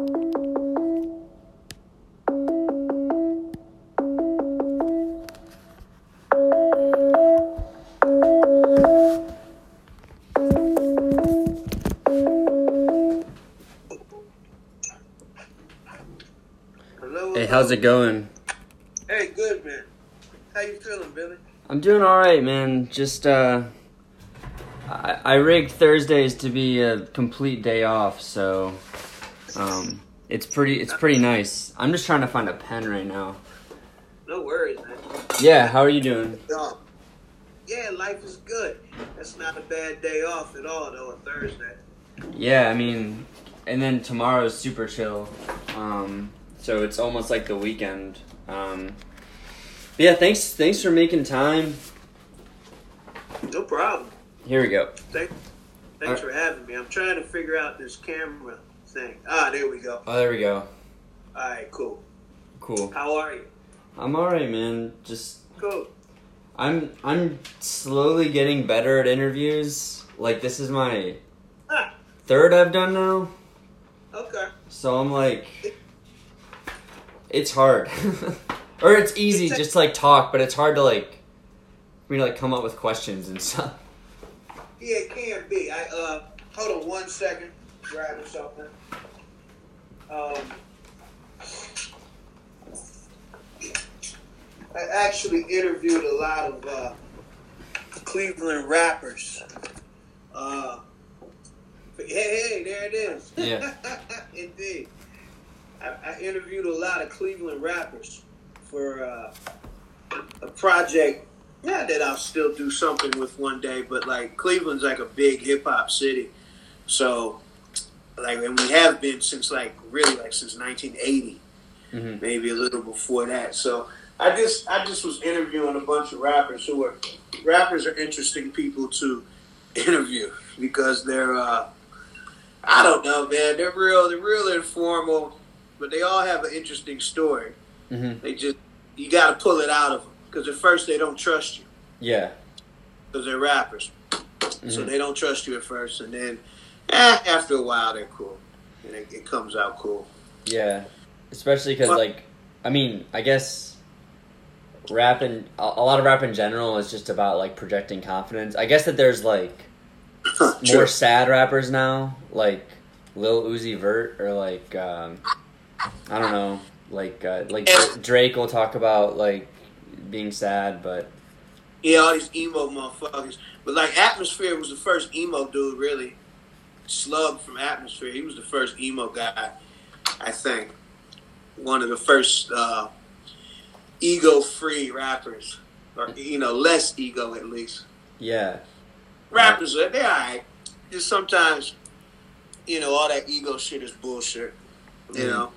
Hello. Hey, how's it going? Hey, good man. How you feeling, Billy? I'm doing all right, man. Just uh, I, I rigged Thursdays to be a complete day off, so um, it's pretty it's pretty nice. I'm just trying to find a pen right now. No worries, man. Yeah, how are you doing? Yeah, life is good. That's not a bad day off at all, though. A Thursday. Yeah, I mean, and then tomorrow's super chill, um, so it's almost like the weekend. Um, yeah, thanks thanks for making time. No problem. Here we go. Thank, thanks for having me. I'm trying to figure out this camera thing. Ah, there we go. Oh, there we go. All right, cool. Cool. How are you? I'm all right, man. Just Cool. I'm I'm slowly getting better at interviews. Like this is my Ah, third I've done now, okay. so I'm like, it's hard, or it's easy It's a- just to like talk, but it's hard to like, me to like come up with questions and stuff. Yeah, it can be. I uh, hold on one second. Grabbing something. Um, I actually interviewed a lot of uh, Cleveland rappers. Uh, hey, hey, there it is. Yeah. Indeed. I, I interviewed a lot of Cleveland rappers for uh, a project. Not that I'll still do something with one day, but like Cleveland's like a big hip hop city, so like, and we have been since like really like since 1980 hmm maybe a little before that. So I just I just was interviewing a bunch of rappers who are rappers are interesting people to interview because they're uh, I don't know man they're real they're real informal but they all have an interesting story. hmm They just you got to pull it out of them because at first they don't trust you Yeah. because they're rappers, so Mhm. they don't trust you at first, and then eh, after a while they're cool and it, it comes out cool. Yeah. Especially because like, I mean, I guess rap and a lot of rap in general is just about like projecting confidence. I guess that there's like more Sure. sad rappers now, like Lil Uzi Vert or like um, I don't know, like uh, like Drake will talk about like being sad, but Yeah, all these emo motherfuckers. But like Atmosphere was the first emo dude, really. Slug from Atmosphere, he was the first emo guy, I think. One of the first uh, ego-free rappers, or you know, less ego at least. yeah, Rappers, are they're alright. Just sometimes, you know, all that ego shit is bullshit. You Mhm. know.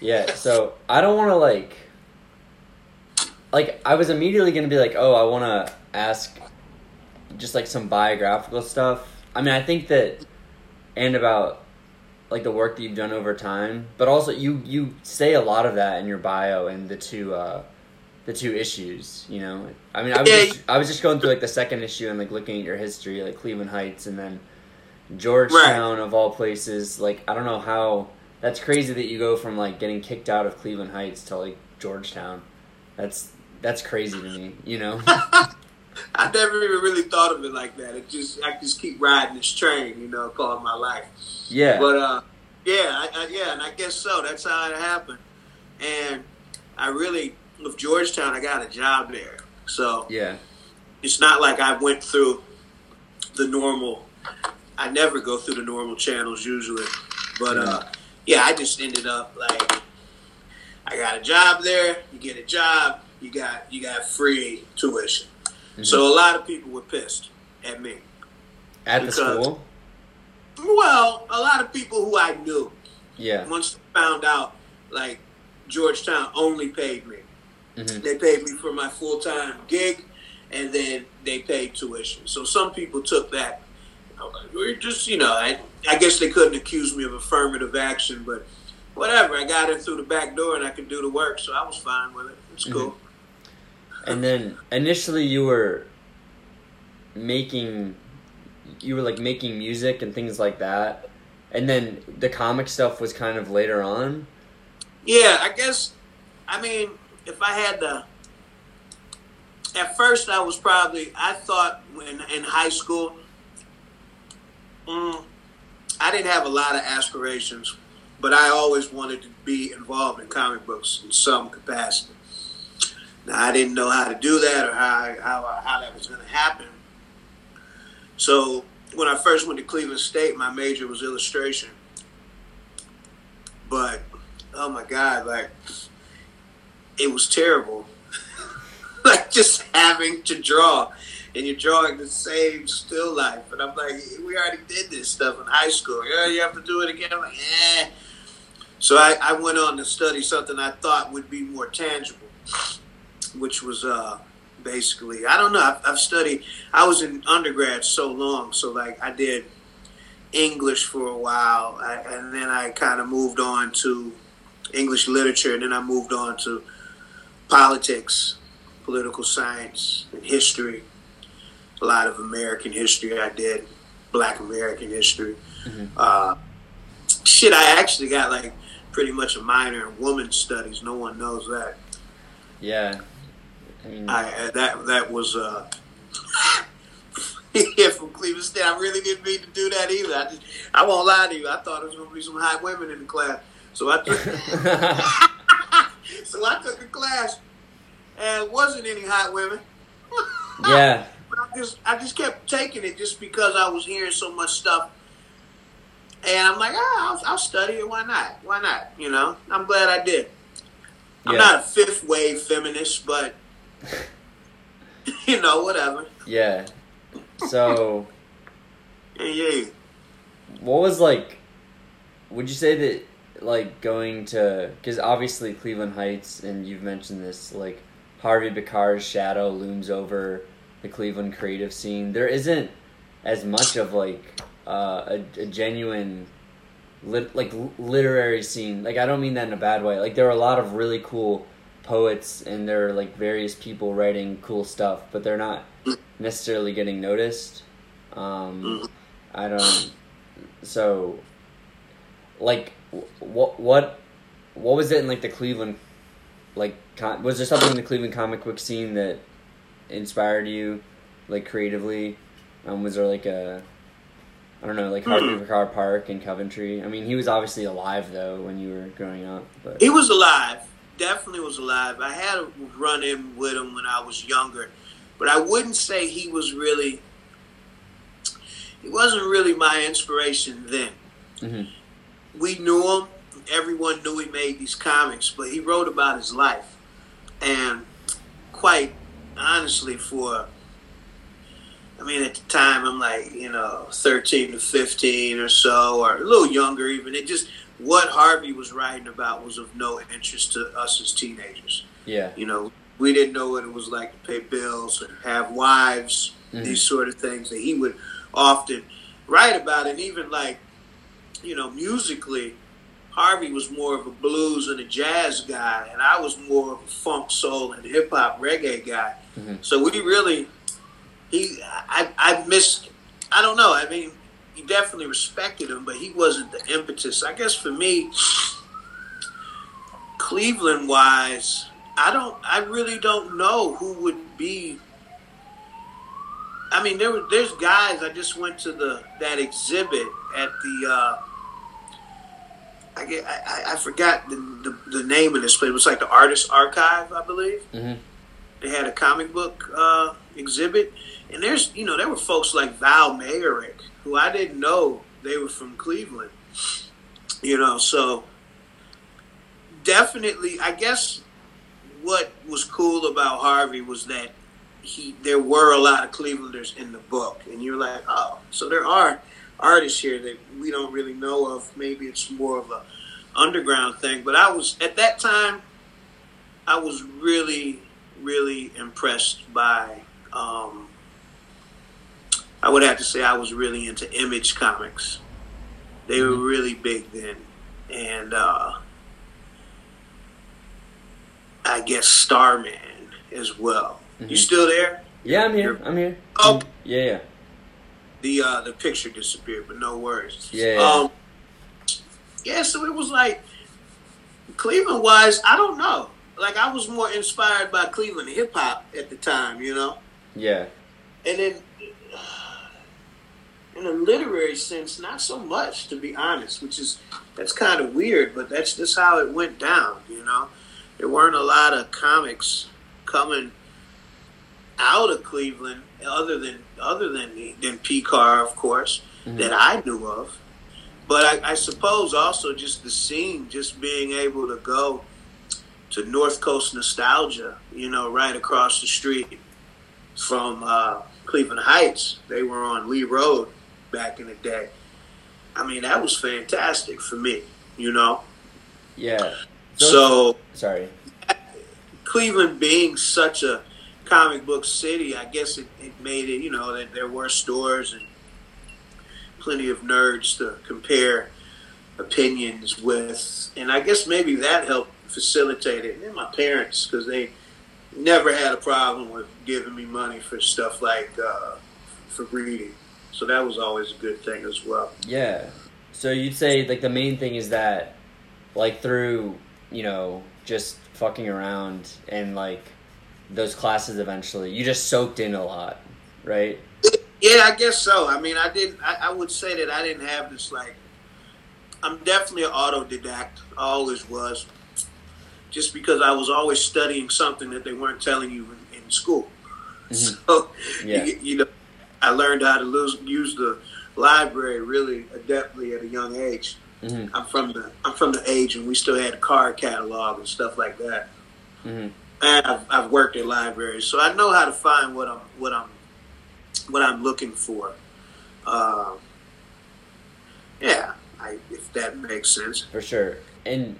yeah. So I don't want to like, like I was immediately gonna be like, oh, I want to ask, just like some biographical stuff. I mean, I think that, and about like the work that you've done over time, but also you you say a lot of that in your bio and the two uh the two issues, you know. I mean, I was just, I was just going through like the second issue and like looking at your history, like Cleveland Heights and then Georgetown of all places. Like I don't know how that's crazy that you go from like getting kicked out of Cleveland Heights to like Georgetown. That's that's crazy to me, you know. I never even really thought of it like that. It just I just keep riding this train, you know, called my life. yeah. But uh, yeah, I, I, yeah, and I guess so. That's how it happened. And I really, with Georgetown, I got a job there, so yeah. it's not like I went through the normal. I never go through the normal channels usually, but uh, yeah, I just ended up like I got a job there. You get a job, you got you got free tuition. So a lot of people were pissed at me. At the school. Well, a lot of people who I knew Yeah. once they found out, like Georgetown only paid me. hmm They paid me for my full time gig, and then they paid tuition. So some people took that. We're just, you know, I, I guess they couldn't accuse me of affirmative action, but whatever. I got in through the back door and I could do the work, so I was fine with it. It's cool. And then initially you were making you were like making music and things like that. and then the comic stuff was kind of later on. Yeah, I guess. I mean, if I had to, at first I was probably I thought when in high school, mm, I didn't have a lot of aspirations, but I always wanted to be involved in comic books in some capacity. Now I didn't know how to do that or how how, how that was going to happen. So when I first went to Cleveland State, my major was illustration. But oh my god, like it was terrible. like just having to draw and you're drawing the same still life. And I'm like, we already did this stuff in high school. Yeah, you have to do it again. I'm like, eh. So I, I went on to study something I thought would be more tangible, which was uh, basically, I don't know, I've, I've studied, I was in undergrad so long. So, like, I did English for a while, I, and then I kind of moved on to English literature, and then I moved on to politics, political science, and history. A lot of American history I did, Black American history. Mm-hmm. Uh, shit, I actually got like pretty much a minor in women's studies. No one knows that. Yeah, I that that was uh, yeah from Cleveland State. I really didn't mean to do that either. I just I won't lie to you. I thought it was going to be some hot women in the class, so I took so I took a class and it wasn't any hot women. yeah, But I just I just kept taking it just because I was hearing so much stuff. And I'm like, ah, I'll, I'll study it. Why not? Why not? You know, I'm glad I did. I'm Yeah. not a fifth wave feminist, but you know, whatever. yeah. So, Yeah, yeah. what was like? Would you say that like going to because obviously Cleveland Heights and you've mentioned this like Harvey Pekar's shadow looms over the Cleveland creative scene. There isn't as much of like uh, a, a genuine lit, like literary scene. Like I don't mean that in a bad way. Like there are a lot of really cool poets and there are like various people writing cool stuff, but they're not necessarily getting noticed. Um. I don't. So, like, what what what was it in like the Cleveland? Like, was there something in the Cleveland comic book scene that inspired you, like creatively? Um, was there like a I don't know, like Harvey Hmm. Pekar Park in Coventry? I mean, he was obviously alive though when you were growing up, but He was alive. Definitely was alive. I had a run in with him when I was younger, but I wouldn't say he was really. He wasn't really my inspiration then. Mhm. We knew him. Everyone knew he made these comics, but he wrote about his life, and quite honestly, for I mean, at the time, I'm like, you know, 13 to 15 or so, or a little younger even. It just, what Harvey was writing about was of no interest to us as teenagers. yeah, You know, we didn't know what it was like to pay bills and have wives, Mhm. these sort of things that he would often write about. And even like, you know, musically, Harvey was more of a blues and a jazz guy, and I was more of a funk, soul, and hip hop reggae guy. Mhm. So we really, he, I, I missed, I don't know. I mean, he definitely respected him, but he wasn't the impetus. I guess for me, Cleveland wise, I don't, I really don't know who would be. I mean, there were, there's guys. I just went to the that exhibit at the. Uh, I get, I, I- forgot the, the the name of this place. It was like the Artist Archive, I believe. hmm They had a comic book uh, exhibit, and there's you know there were folks like Val Mayerik who I didn't know they were from Cleveland. You know, so definitely, I guess what was cool about Harvey was that he there were a lot of Clevelanders in the book, and you're like, oh, so there are artists here that we don't really know of. Maybe it's more of a underground thing, but I was at that time. I was really, really impressed by. Um, I would have to say I was really into Image Comics. They were Mhm. really big then, and uh, I guess Starman as well. You Mhm. still there? yeah, I'm here. I'm here. Oh. yeah, yeah. The uh, the picture disappeared, but no worries. Yeah, yeah. Um, yeah, so it was like Cleveland wise, I don't know. Like I was more inspired by Cleveland hip hop at the time, you know. Yeah. And then in a literary sense, not so much, to be honest, which is that's kind of weird, but that's just how it went down, you know. There weren't a lot of comics coming out of Cleveland other than other than than Car, of course, mm-hmm. that I knew of. But I, I, suppose also just the scene, just being able to go to North Coast nostalgia, you know, right across the street from uh, Cleveland Heights. They were on Lee Road back in the day. I mean, that was fantastic for me, you know. Yeah. So, so sorry. Cleveland being such a comic book city, I guess it, it made it, you know, that there were stores and plenty of nerds to compare opinions with. And I guess maybe that helped facilitate it. And my parents, because they never had a problem with giving me money for stuff like uh, for reading. So that was always a good thing as well. Yeah. So you'd say like the main thing is that like through, you know, just fucking around and like those classes eventually, you just soaked in a lot, right? Yeah, I guess so. I mean, I didn't. I, I would say that I didn't have this like. I'm definitely an autodidact. I always was. Just because I was always studying something that they weren't telling you in, in school. Mm-hmm. So, yeah. you, you know, I learned how to lose, use the library really adeptly at a young age. Mm-hmm. I'm from the I'm from the age when we still had a card catalog and stuff like that. Mm-hmm. And I've, I've worked at libraries, so I know how to find what I'm what I'm what I'm looking for. Uh, yeah, I, if that makes sense. For sure. And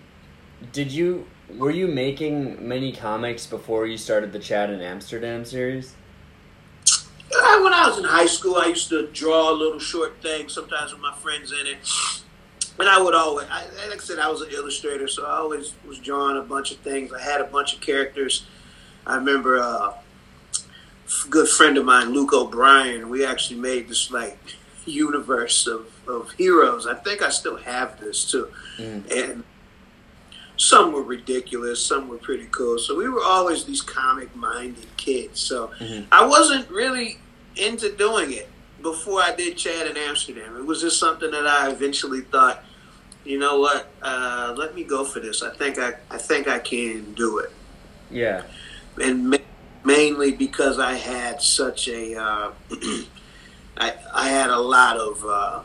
did you were you making many comics before you started the Chad in Amsterdam series? Uh, when I was in high school, I used to draw little short things, sometimes with my friends in it. And I would always, I, like I said, I was an illustrator, so I always was drawing a bunch of things. I had a bunch of characters. I remember uh, a good friend of mine, Luke O'Brien. We actually made this like universe of, of heroes. I think I still have this too. Mm. And some were ridiculous, some were pretty cool. So we were always these comic minded kids. So mm-hmm. I wasn't really into doing it before I did Chad in Amsterdam. It was just something that I eventually thought, you know what, uh, let me go for this. I think I, I think I can do it. Yeah. And ma- mainly because I had such a, uh, I, I had a lot of. Uh,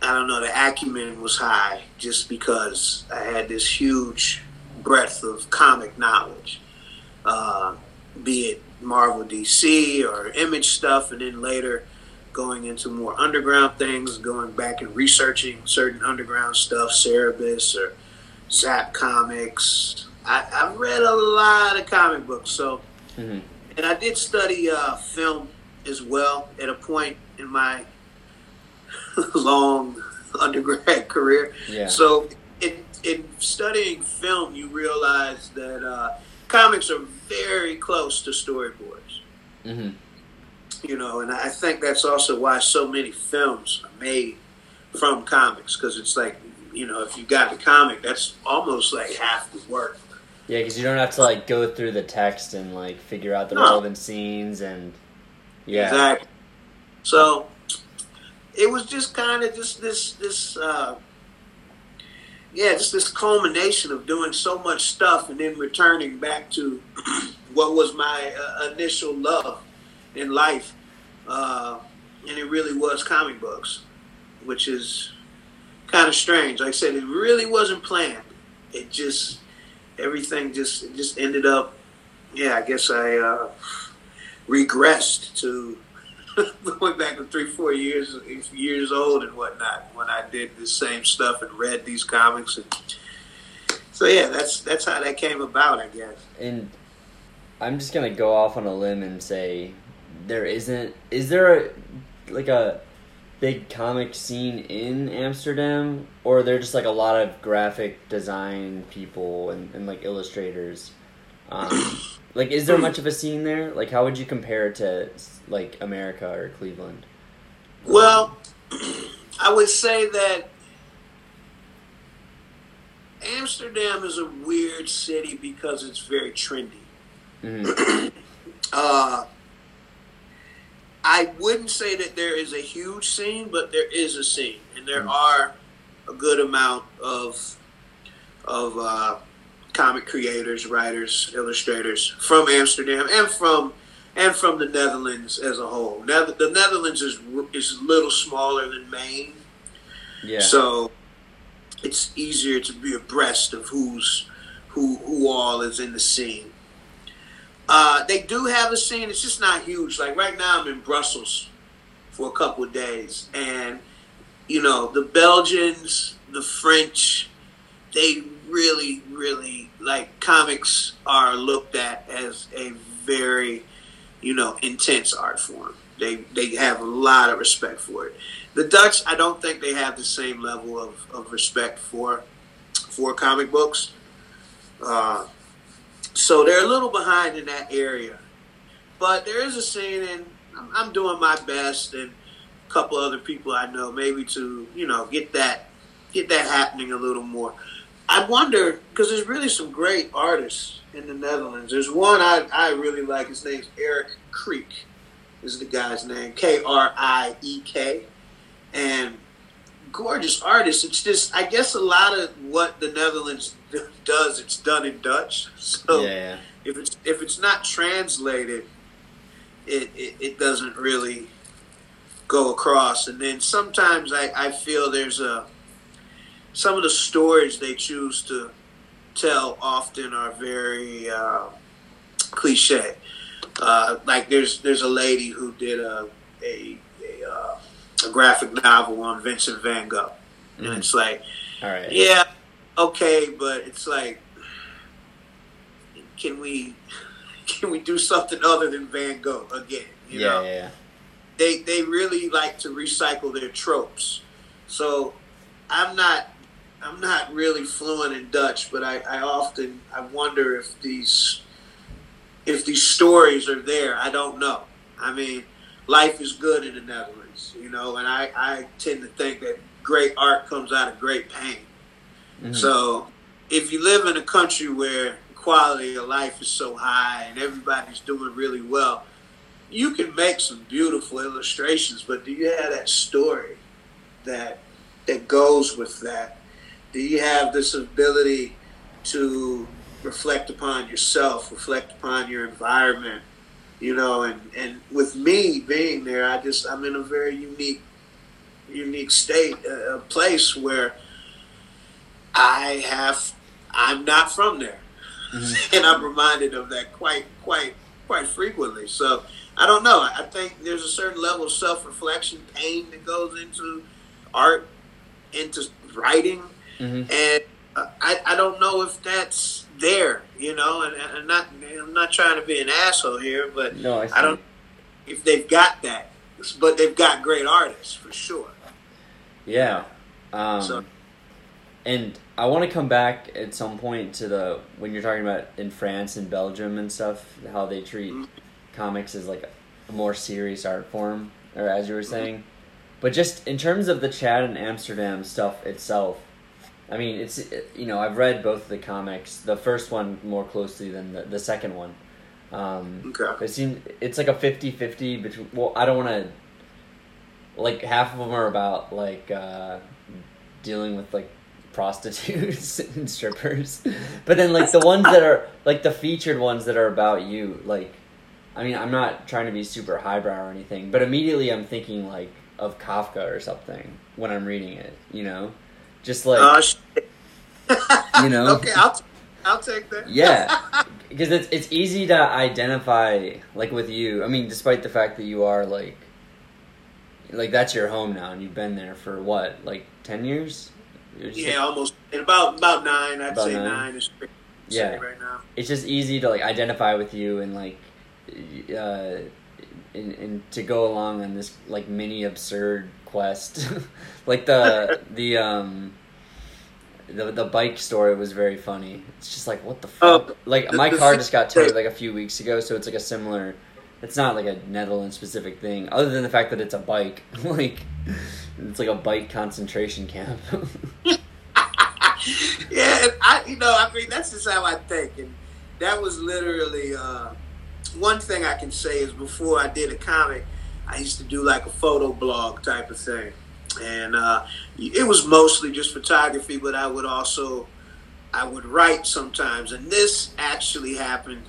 I don't know, the acumen was high just because I had this huge breadth of comic knowledge, uh, be it Marvel DC or image stuff, and then later going into more underground things, going back and researching certain underground stuff, Cerebus or Zap Comics. I, have read a lot of comic books, so mm-hmm. and I did study uh, film as well at a point in my long undergrad career. Yeah. So in, in studying film, you realize that uh, comics are very close to storyboards. Mm-hmm. You know, and I think that's also why so many films are made from comics because it's like, you know, if you got the comic, that's almost like half the work. Yeah, because you don't have to like go through the text and like figure out the no. relevant scenes and yeah. Exactly. So it was just kind of just this this uh, yeah, just this culmination of doing so much stuff and then returning back to what was my uh, initial love in life, uh, and it really was comic books, which is kind of strange. Like I said, it really wasn't planned. It just everything just just ended up. Yeah, I guess I uh, regressed to going back to three, four years years old and whatnot when I did the same stuff and read these comics and so yeah, that's that's how that came about, I guess. And I'm just gonna go off on a limb and say there isn't is there a like a big comic scene in Amsterdam or are there just like a lot of graphic design people and, and like illustrators? Um, like, is there much of a scene there? Like, how would you compare it to like America or Cleveland? Well, I would say that Amsterdam is a weird city because it's very trendy. Mhm. Uh, I wouldn't say that there is a huge scene, but there is a scene, and there Mhm. are a good amount of of uh, comic creators, writers, illustrators from Amsterdam and from and from the Netherlands as a whole. Nether- the Netherlands is is a little smaller than Maine, Yeah. so it's easier to be abreast of who's who who all is in the scene. Uh, they do have a scene. It's just not huge. Like right now, I'm in Brussels for a couple of days, and you know the Belgians, the French, they really, really like comics are looked at as a very, you know, intense art form. They they have a lot of respect for it. The Dutch, I don't think they have the same level of, of respect for for comic books. Uh, so they're a little behind in that area. But there is a scene, and I'm, doing my best, and a couple other people I know, maybe to you know get that get that happening a little more. I wonder because there's really some great artists in the Netherlands. There's one I, I really like. His name's Erik Kriek. Is the guy's name K R I E K, and gorgeous artist. It's just I guess a lot of what the Netherlands does, it's done in Dutch. So yeah, if it's if it's not translated, it, it, it doesn't really go across. And then sometimes I, I feel there's a some of the stories they choose to tell often are very uh, cliche. Uh, like there's there's a lady who did a a a, uh, a graphic novel on Vincent Van Gogh, and Mhm. it's like All right. yeah, okay, but it's like, can we can we do something other than Van Gogh again? You yeah, know, yeah, yeah. they they really like to recycle their tropes. So I'm not I'm not really fluent in Dutch, but I, I often I wonder if these if these stories are there. I don't know. I mean, life is good in the Netherlands, you know, and I, I tend to think that great art comes out of great pain. Mhm. So if you live in a country where quality of life is so high and everybody's doing really well, you can make some beautiful illustrations, but do you have that story that that goes with that? Do you have this ability to reflect upon yourself, reflect upon your environment? You know, and, and with me being there, I just I'm in a very unique unique state, a a place where I have I'm not from there, Mhm. and I'm reminded of that quite quite quite frequently. So I don't know. I think there's a certain level of self reflection, pain that goes into art, into writing, Mhm. and I I don't know if that's there. You know, and, and I'm not I'm not trying to be an asshole here, but No, I. I don't if they've got that, but they've got great artists for sure. Yeah. Um, So- and I want to come back at some point to the when you're talking about in France and Belgium and stuff, how they treat Mhm. comics as like a more serious art form, or as you were saying. But just in terms of the Chad and Amsterdam stuff itself, I mean, it's you know I've read both of the comics. The first one more closely than the, the second one. Um, Okay. it seems it's like a 50-50 between. Well, I don't want to. Like half of them are about like uh, dealing with like prostitutes and strippers, but then like the ones that are like the featured ones that are about you. Like, I mean, I'm not trying to be super highbrow or anything, but immediately I'm thinking like of Kafka or something when I'm reading it. You know, just like Uh. You know? okay, I'll I'll take that. Yeah. because it's it's easy to identify like with you. I mean, despite the fact that you are like like that's your home now, and you've been there for what like ten years. Yeah, like- almost in about about nine. I'd About say nine. nine, is Yeah. right now. it's just easy to like identify with you and like uh and, and to go along on this like mini absurd quest. Like the the um the the bike story was very funny. It's just like what the fuck? Oh, like my car just got towed like a few weeks ago so it's like a similar it's not like a Netherlands specific thing other than the fact that it's a bike. Like it's like a bike concentration camp. Yeah, I know, I mean, that's just how I think, and that was literally uh, one thing I can say is before I did a comic, I used to do like a photo blog type of thing, and uh, it was mostly just photography, but I would also I would write sometimes, and this actually happened,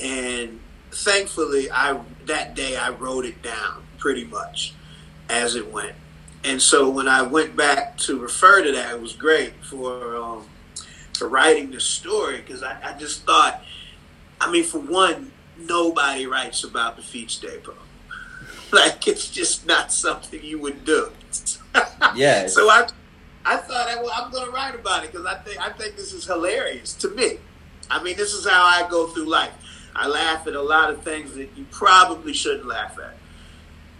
and thankfully, I that day I wrote it down pretty much as it went, and so when I went back to refer to that, it was great for um, for writing the story because I, I just thought, I mean, for one, nobody writes about the Fietsdepot. like it's just not something you would do. Yeah. so I, I thought, well, I'm going to write about it because I think I think this is hilarious to me. I mean, this is how I go through life. I laugh at a lot of things that you probably shouldn't laugh at.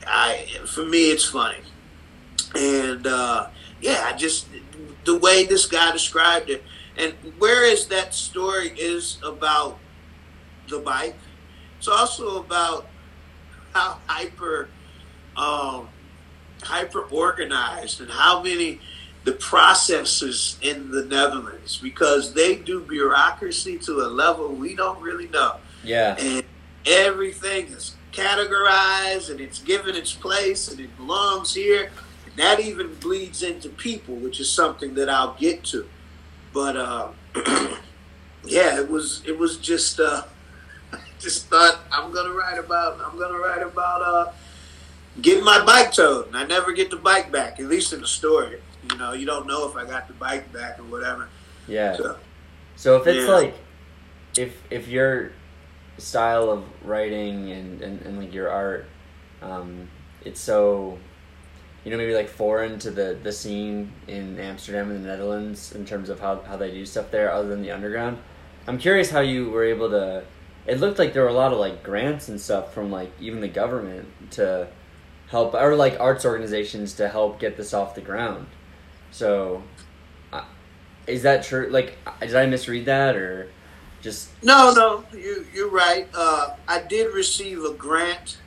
I, for me, it's funny, and uh, yeah, I just the way this guy described it, and whereas that story is about the bike, it's also about how hyper um, hyper organized and how many the processes in the Netherlands because they do bureaucracy to a level we don't really know. Yeah. And everything is categorized and it's given its place and it belongs here. And that even bleeds into people, which is something that I'll get to. But uh, yeah, it was it was just uh, just thought I'm gonna write about I'm gonna write about uh, getting my bike towed, and I never get the bike back. At least in the story, you know, you don't know if I got the bike back or whatever. Yeah. So, So if it's Yeah. like, if if your style of writing and, and, and like your art, um, it's so, you know, maybe like foreign to the, the scene in Amsterdam and the Netherlands in terms of how, how they do stuff there other than the underground. I'm curious how you were able to. It looked like there were a lot of like grants and stuff from like even the government to help, or like arts organizations to help get this off the ground. So, is that true? Like, did I misread that or just? No, no, you you're right. Uh, I did receive a grant,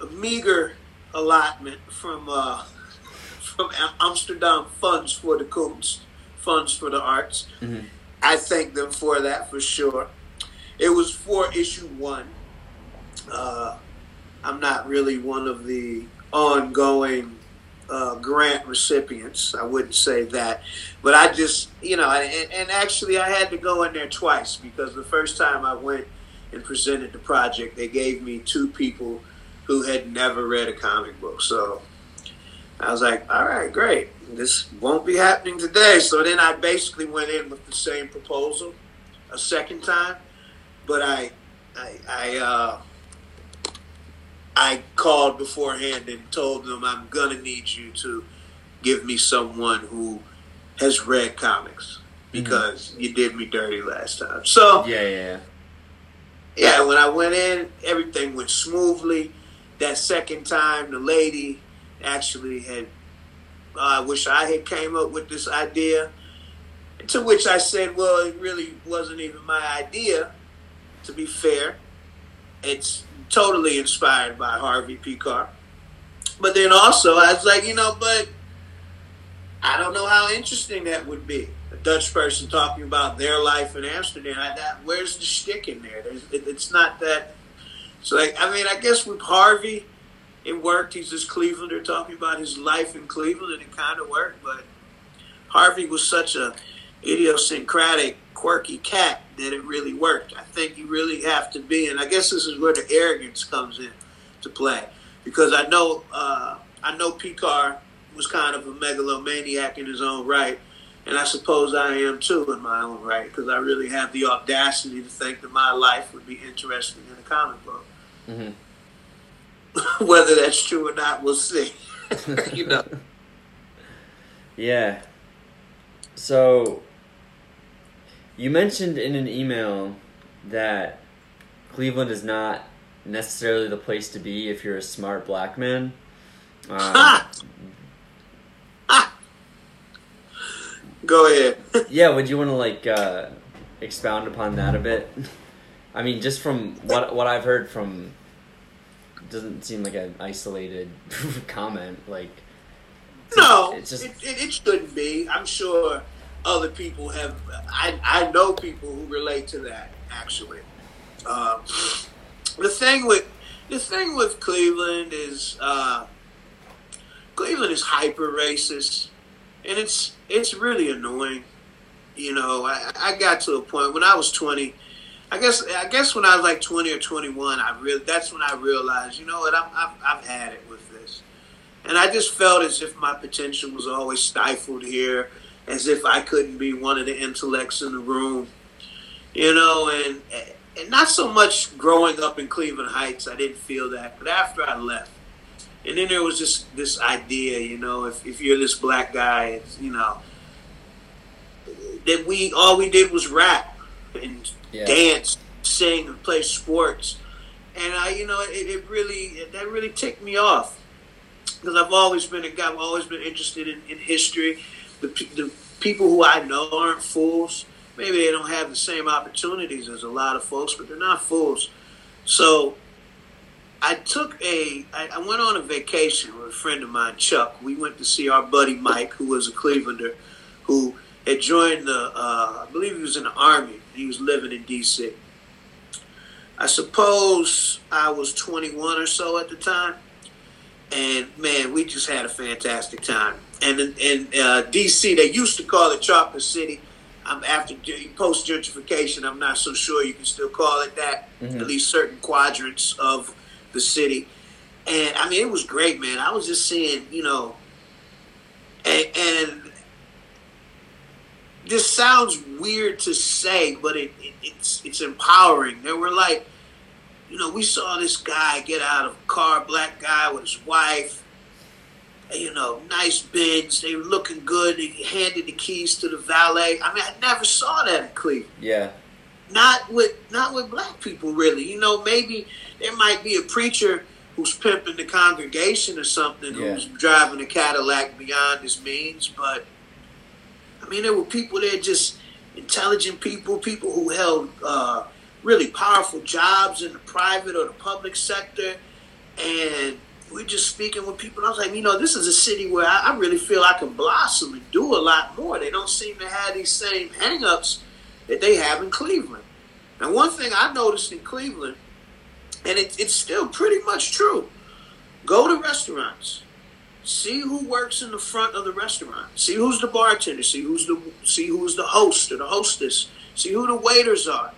a meager allotment from uh, from Amsterdam Funds for the Kunst, Funds for the Arts. Mhm. I thank them for that for sure. It was for issue one. Uh, I'm not really one of the ongoing uh, grant recipients. I wouldn't say that, but I just, you know, and, and actually, I had to go in there twice because the first time I went and presented the project, they gave me two people who had never read a comic book. So I was like, all right, great. This won't be happening today. So then I basically went in with the same proposal a second time, but I, I, I, uh, I called beforehand and told them I'm gonna need you to give me someone who has read comics because you did me dirty last time. So Yeah, yeah, yeah. when I went in, everything went smoothly. That second time, the lady actually had. Uh, I wish I had came up with this idea. To which I said, "Well, it really wasn't even my idea. To be fair, it's totally inspired by Harvey Pekar." But then also, I was like, you know, but I don't know how interesting that would be. A Dutch person talking about their life in Amsterdam. I, that, where's the shtick in there? It, it's not that. So, like, I mean, I guess with Harvey, it worked. He's just Clevelander talking about his life in Cleveland, and it kind of worked. But Harvey was such a idiosyncratic, quirky cat that it really worked. I think you really have to be, and I guess this is where the arrogance comes in to play, because I know uh, I know Pekar was kind of a megalomaniac in his own right, and I suppose I am too in my own right, because I really have the audacity to think that my life would be interesting in a comic book. Mhm. Whether that's true or not, we'll see. you know. Yeah. So, you mentioned in an email that Cleveland is not necessarily the place to be if you're a smart black man. Um! Go ahead. yeah, would you want to like uh, expound upon that a bit? I mean, just from what what I've heard from, doesn't seem like an isolated comment. Like, No, it's just it, it, it shouldn't be. I'm sure other people have. I I know people who relate to that actually. Uh, the thing with the thing with Cleveland is uh, Cleveland is hyper racist, and it's it's really annoying. You know, I, I got to a point when I was twenty. I guess I guess when I was like twenty or twenty one, I really that's when I realized, you know what, I'm, I've I've had it with this, and I just felt as if my potential was always stifled here, as if I couldn't be one of the intellects in the room, you know, and and not so much growing up in Cleveland Heights, I didn't feel that, but after I left, and then there was just this idea, you know, if if you're this black guy, it's, you know, that we all we did was rap and Yeah. dance, sing, and play sports. And I, you know, it, it really that really ticked me off because I've always been a guy. I've always been interested in, in history. The, the people who I know aren't fools. Maybe they don't have the same opportunities as a lot of folks, but they're not fools. So I took a. I, I went on a vacation with a friend of mine, Chuck. We went to see our buddy Mike, who was a Clevelander, who had joined the. Uh, I believe he was in the army. He was living in D.C. I suppose I was 21 or so at the time, and man, we just had a fantastic time. And in, in uh, D.C., they used to call it Chocolate City. Um, after post gentrification, I'm not so sure you can still call it that. Mhm. At least certain quadrants of the city. And I mean, it was great, man. I was just seeing, you know, and, and this sounds weird to say, but it, it, it's it's empowering. There were like, you know, we saw this guy get out of a car, black guy with his wife. You know, nice Benz. They were looking good. He handed the keys to the valet. I mean, I never saw that in Cleveland Yeah. not with not with black people really. You know, maybe there might be a preacher who's pimping the congregation or something Yeah. who's driving a Cadillac beyond his means, but I mean there were people there just intelligent people, people who held uh, really powerful jobs in the private or the public sector and we're just speaking with people. I was like, you know, this is a city where I, I really feel I can blossom and do a lot more. They don't seem to have these same hangups that they have in Cleveland. And one thing I noticed in Cleveland, and it, it's still pretty much true go to restaurants, see who works in the front of the restaurant, see who's the bartender, see who's the see who's the host or the hostess, see who the waiters are.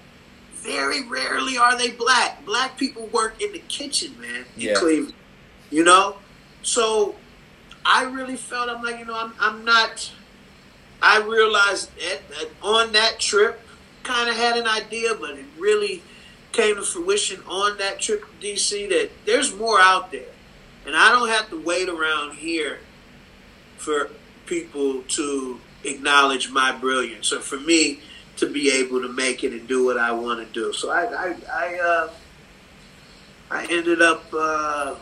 Very rarely are they black. Black people work in the kitchen, man, in Yeah. Cleveland. You know, so I really felt I'm like, you know, I'm I'm not. I realized that, on that trip, kind of had an idea, but it really came to fruition on that trip to DC that there's more out there. And I don't have to wait around here for people to acknowledge my brilliance or for me to be able to make it and do what I want to do. So I, I, I, uh, I ended up, uh,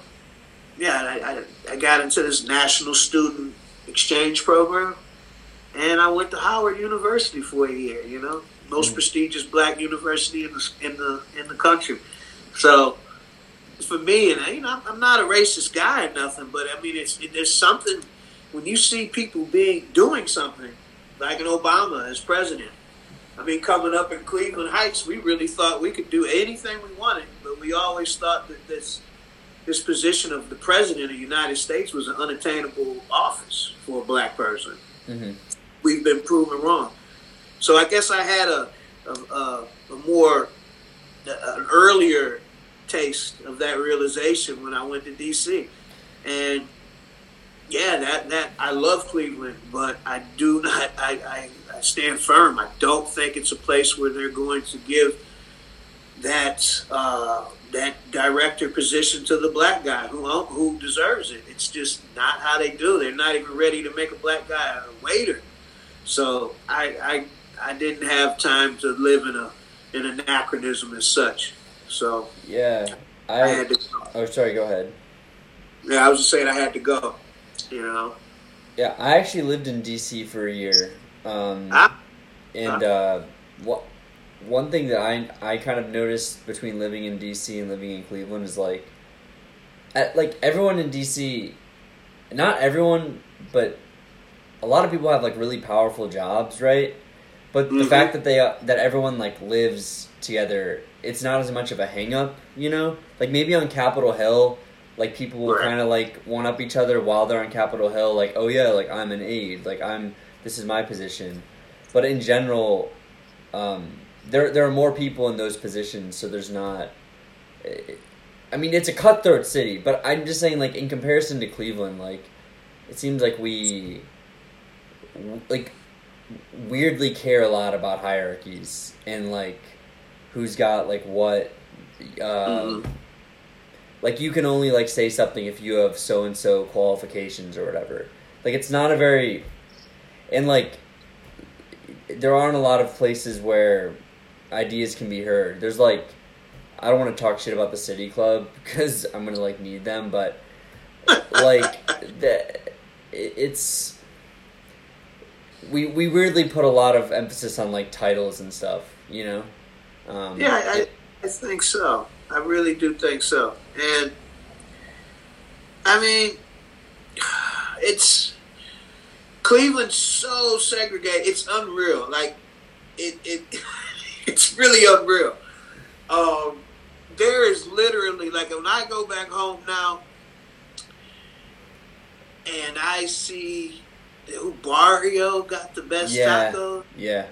yeah, I, I, I got into this national student exchange program and I went to Howard University for a year. You know, most Mm. prestigious black university in the in the in the country. So for me, and you know, I'm- I'm not a racist guy or nothing, but I mean, it's it, there's something when you see people being doing something like an Obama as president. I mean, coming up in Cleveland Heights, we really thought we could do anything we wanted, but we always thought that this this position of the president of the United States was an unattainable office for a black person hmm we've been proven wrong. So I guess I had a a, a, a more an earlier taste of that realization when I went to DC, and yeah, that that I love Cleveland, but I do not. I, I, I stand firm. I don't think it's a place where they're going to give that uh, that director position to the black guy who who deserves it. It's just not how they do. They're not even ready to make a black guy a waiter. So I, I I didn't have time to live in a in an anachronism as such. So Yeah. I I. had to. Go. Oh, sorry. Go ahead. Yeah, I was just saying I had to go. You know. Yeah, I actually lived in DC for a year. Um, Ah. and uh, what one thing that I I kind of noticed between living in DC and living in Cleveland is like, at, like everyone in DC, not everyone, but a lot of people have like really powerful jobs, right? But the Mhm. fact that they uh, that everyone like lives together, it's not as much of a hang up, you know? Like maybe on Capitol Hill, like people will Right. kind of like one up each other while they're on Capitol Hill like, "Oh yeah, like I'm an aide, like I'm this is my position." But in general, um, there there are more people in those positions, so there's not I mean, it's a cutthroat city, but I'm just saying, like in comparison to Cleveland, like it seems like we like weirdly care a lot about hierarchies and like who's got like what. Um, Mhm. Like you can only like say something if you have so and so qualifications or whatever. Like it's not a very, and like there aren't a lot of places where ideas can be heard. There's like I don't want to talk shit about the city club because I'm gonna like need them, but like the, it- it's we we weirdly put a lot of emphasis on like titles and stuff, you know. Um, Yeah, I, I think so. I really do think so. And I mean, it's Cleveland's so segregated. It's unreal. Like it, it it's really unreal. Um, there is literally like when I go back home now, and I see who Barrio got the best Yeah. tacos. yeah,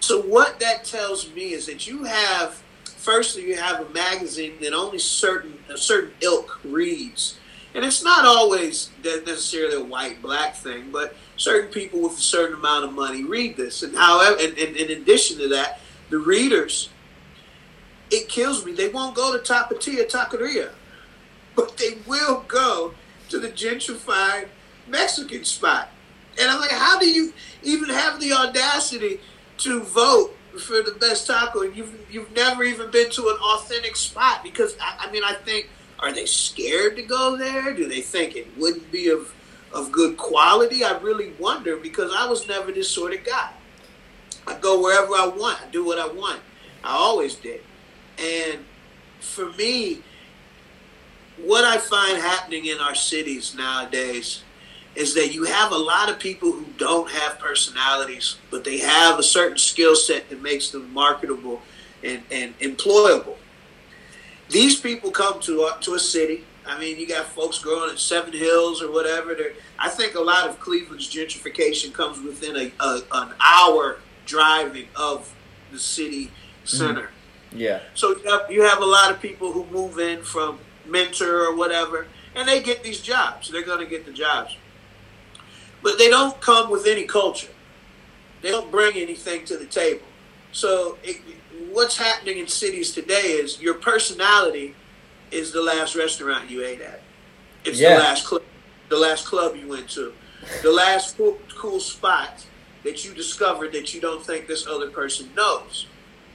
So what that tells me is that you have, firstly, you have a magazine that only certain a certain ilk reads, and it's not always necessarily a white black thing, but certain people with a certain amount of money read this, and however, and, and, and in addition to that, the readers, it kills me. They won't go to Tapatia Taqueria, but they will go to the gentrified Mexican spot. And I'm like, how do you even have the audacity to vote for the best taco and you've you've never even been to an authentic spot? Because I, I mean, I think are they scared to go there? Do they think it wouldn't be of of good quality? I really wonder because I was never this sort of guy. I go wherever I want. I do what I want. I always did. And for me, what I find happening in our cities nowadays is that you have a lot of people who don't have personalities, but they have a certain skill set that makes them marketable and, and employable. These people come to a, to a city. I mean, you got folks growing in Seven Hills or whatever. They're, I think a lot of Cleveland's gentrification comes within a, a an hour driving of the city center. Mm-hmm. yeah, So you have, you have a lot of people who move in from Mentor or whatever, and they get these jobs. They're going to get the jobs. But they don't come with any culture. They don't bring anything to the table. So it, what's happening in cities today is your personality is the last restaurant you ate at. It's Yeah. the last club, the last club you went to, the last cool, cool spot that you discovered that you don't think this other person knows.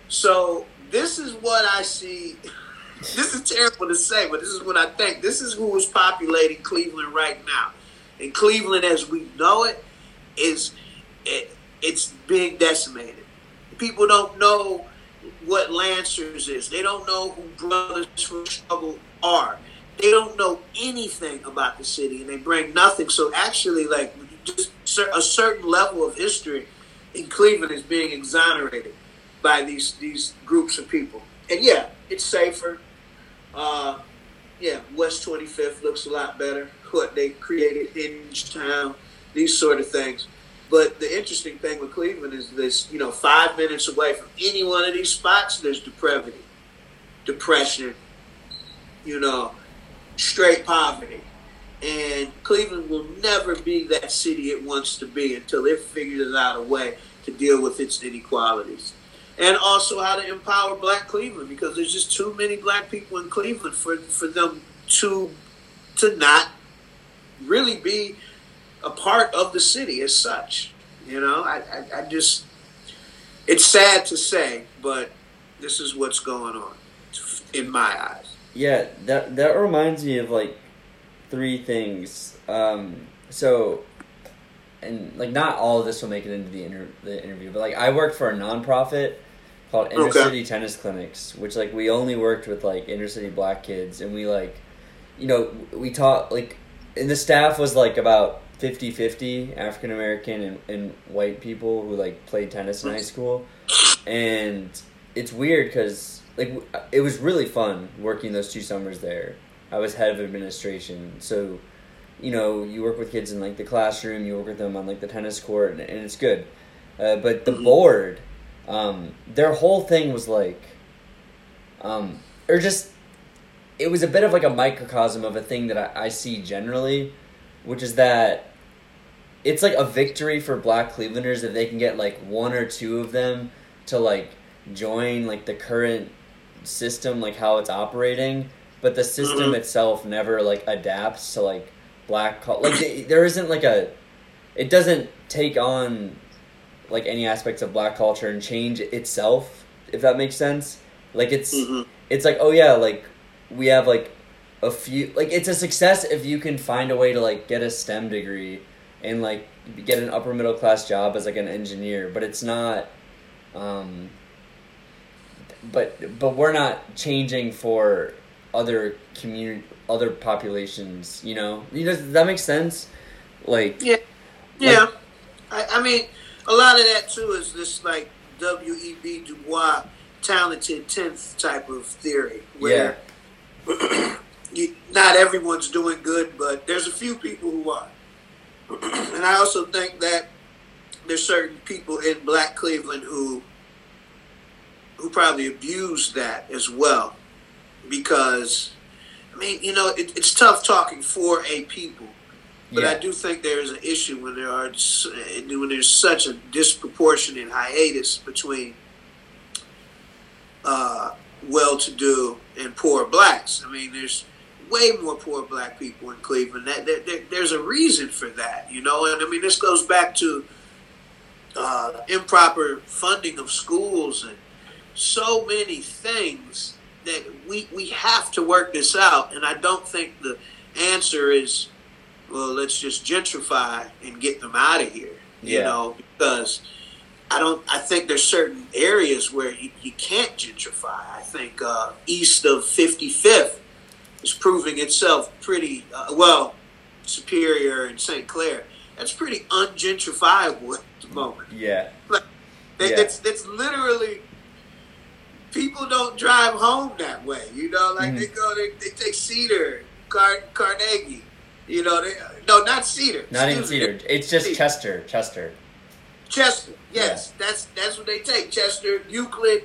So this is what I see. This is terrible to say, but this is what I think. This is who is populating Cleveland right now, and Cleveland, as we know it, is it, it's being decimated. People don't know what Lancers is. They don't know who Brothers from Struggle are. They don't know anything about the city, and they bring nothing. So actually, like just a certain level of history in Cleveland is being exonerated by these these groups of people. And yeah, it's safer. Uh, yeah, West 25th looks a lot better. What they created, Hingetown, these sort of things. But the interesting thing with Cleveland is this, you know, five minutes away from any one of these spots, there's depravity, depression, you know, straight poverty. And Cleveland will never be that city it wants to be until it figures out a way to deal with its inequalities. And also how to empower black Cleveland because there's just too many black people in Cleveland for, for them to to not really be a part of the city as such. You know, I, I, I just it's sad to say, but this is what's going on in my eyes. yeah. That that reminds me of like three things. Um, so, and like not all of this will make it into the inter- the interview, but like I worked for a nonprofit called Inner Okay. City Tennis Clinics, which like we only worked with like inner city black kids, and we like, you know, we taught like, and the staff was like about 50-50 African American and, and white people who like played tennis in high school, and it's weird because like it was really fun working those two summers there. I was head of administration, so you know you work with kids in like the classroom, you work with them on like the tennis court, and, and it's good. Uh, but the board, um, their whole thing was like, um, or just it was a bit of like a microcosm of a thing that I, I see generally, which is that it's like a victory for black Clevelanders if they can get like one or two of them to like join like the current system, like how it's operating, but the system Mhm. itself never like adapts to like black cul- like they, there isn't like a it doesn't take on like any aspects of black culture and change itself if that makes sense like it's Mhm. it's like oh yeah like we have like a few like it's a success if you can find a way to like get a STEM degree and like get an upper middle class job as like an engineer but it's not um but but we're not changing for other community other populations you know you know does that make sense like Yeah. Yeah. I, I mean, a lot of that too is this like W. E. B. Du Bois talented tenth type of theory, yeah where you, not everyone's doing good, but there's a few people who are. and I also think that there's certain people in Black Cleveland who who probably abuse that as well, because I mean, you know, it, it's tough talking for a people. But I do think there is an issue when there are when there's such a disproportionate hiatus between uh, well-to-do and poor blacks. I mean, there's way more poor black people in Cleveland. That, that, that- there's a reason for that, you know. And I mean, this goes back to uh, improper funding of schools and so many things that we we have to work this out. And I don't think the answer is well, let's just gentrify and get them out of here. You know, because I don't. I think there's certain areas where you, you can't gentrify. I think uh, east of 55th is proving itself pretty uh, well. Superior and St. Clair. That's pretty ungentrifiable at the moment. yeah It- Yeah. It's it's literally people don't drive home that way. You know, like they Mhm. go, they, they take Cedar, Car- Carnegie. You know, they no, not Cedar. not even Excuse me. cedar it's just Cedar. chester chester Chester. Yes, that's that's what they take. Chester, Euclid,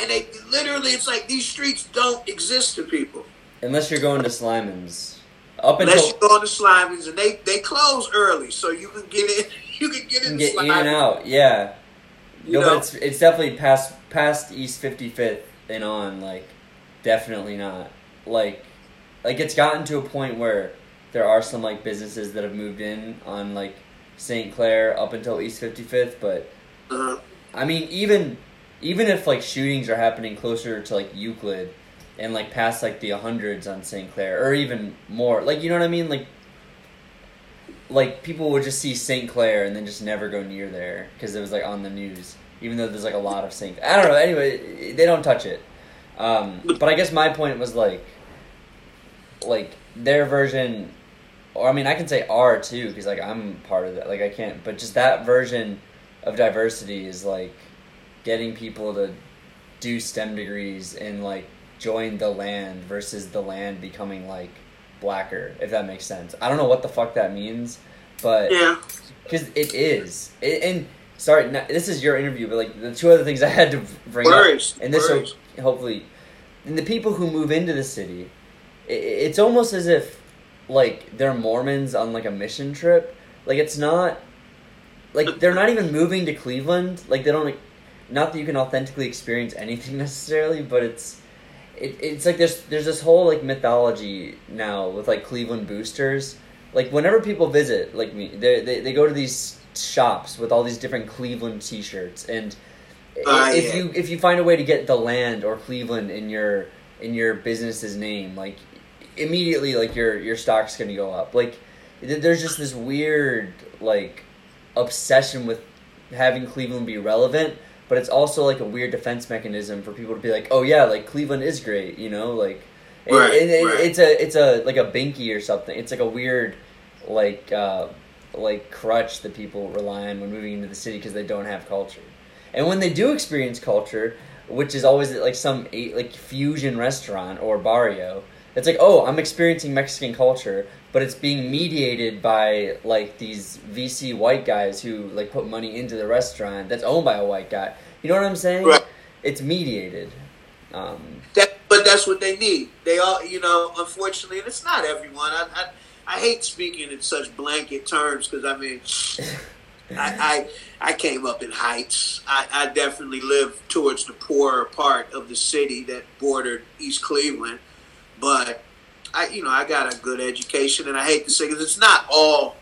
and they literally it's like these streets don't exist to people unless you're going to Slyman's up unless until you go to Slyman's, and they they close early, so you can get in. You can get in get in and out yeah You no know? but it's it's definitely past past east 55th and on like definitely not like like it's gotten to a point where there are some like businesses that have moved in on like St. Clair up until East 55th, but Uh-huh. I mean even even if like shootings are happening closer to like Euclid and like past like the hundreds on St. Clair or even more, like you know what I mean, like like people would just see St. Clair and then just never go near there because it was like on the news, even though there's like a lot of St. I don't know. Anyway, they don't touch it. Um, but I guess my point was like, like their version, or I mean, I can say R too because like I'm part of that. Like I can't, but just that version of diversity is like getting people to do STEM degrees and like join the land versus the land becoming like blacker, if that makes sense. I don't know what the fuck that means, but Yeah. because it is. It, and sorry, not, this is your interview, but like the two other things I had to bring Worries. up, and this Worries. will hopefully, and the people who move into the city, i it's almost as if like they're Mormons on like a mission trip. Like it's not, like they're not even moving to Cleveland. Like they don't. Not that you can authentically experience anything necessarily, but it's it, it's like there's there's this whole like mythology now with like Cleveland boosters. Like whenever people visit, like me, they they, they go to these shops with all these different Cleveland T-shirts, and Ah, if yeah. you if you find a way to get the land or Cleveland in your in your business's name, like immediately, like your your stock's gonna go up. Like th- there's just this weird like obsession with having Cleveland be relevant, but it's also like a weird defense mechanism for people to be like, oh yeah, like Cleveland is great, you know, like Right, and it- right. it's a it's a like a binky or something. It's like a weird like uh, like crutch that people rely on when moving into the city because they don't have culture. And when they do experience culture, which is always at like some like fusion restaurant or barrio, it's like, oh, I'm experiencing Mexican culture, but it's being mediated by like these VC white guys who like put money into the restaurant that's owned by a white guy. You know what I'm saying? Right. It's mediated. Um, that, but that's what they need. They all, you know, unfortunately, and it's not everyone. I, I, I hate speaking in such blanket terms because I mean, I, I, I came up in Heights. I, I definitely lived towards the poorer part of the city that bordered East Cleveland, but I, you know, I got a good education, and I hate to say because it's not all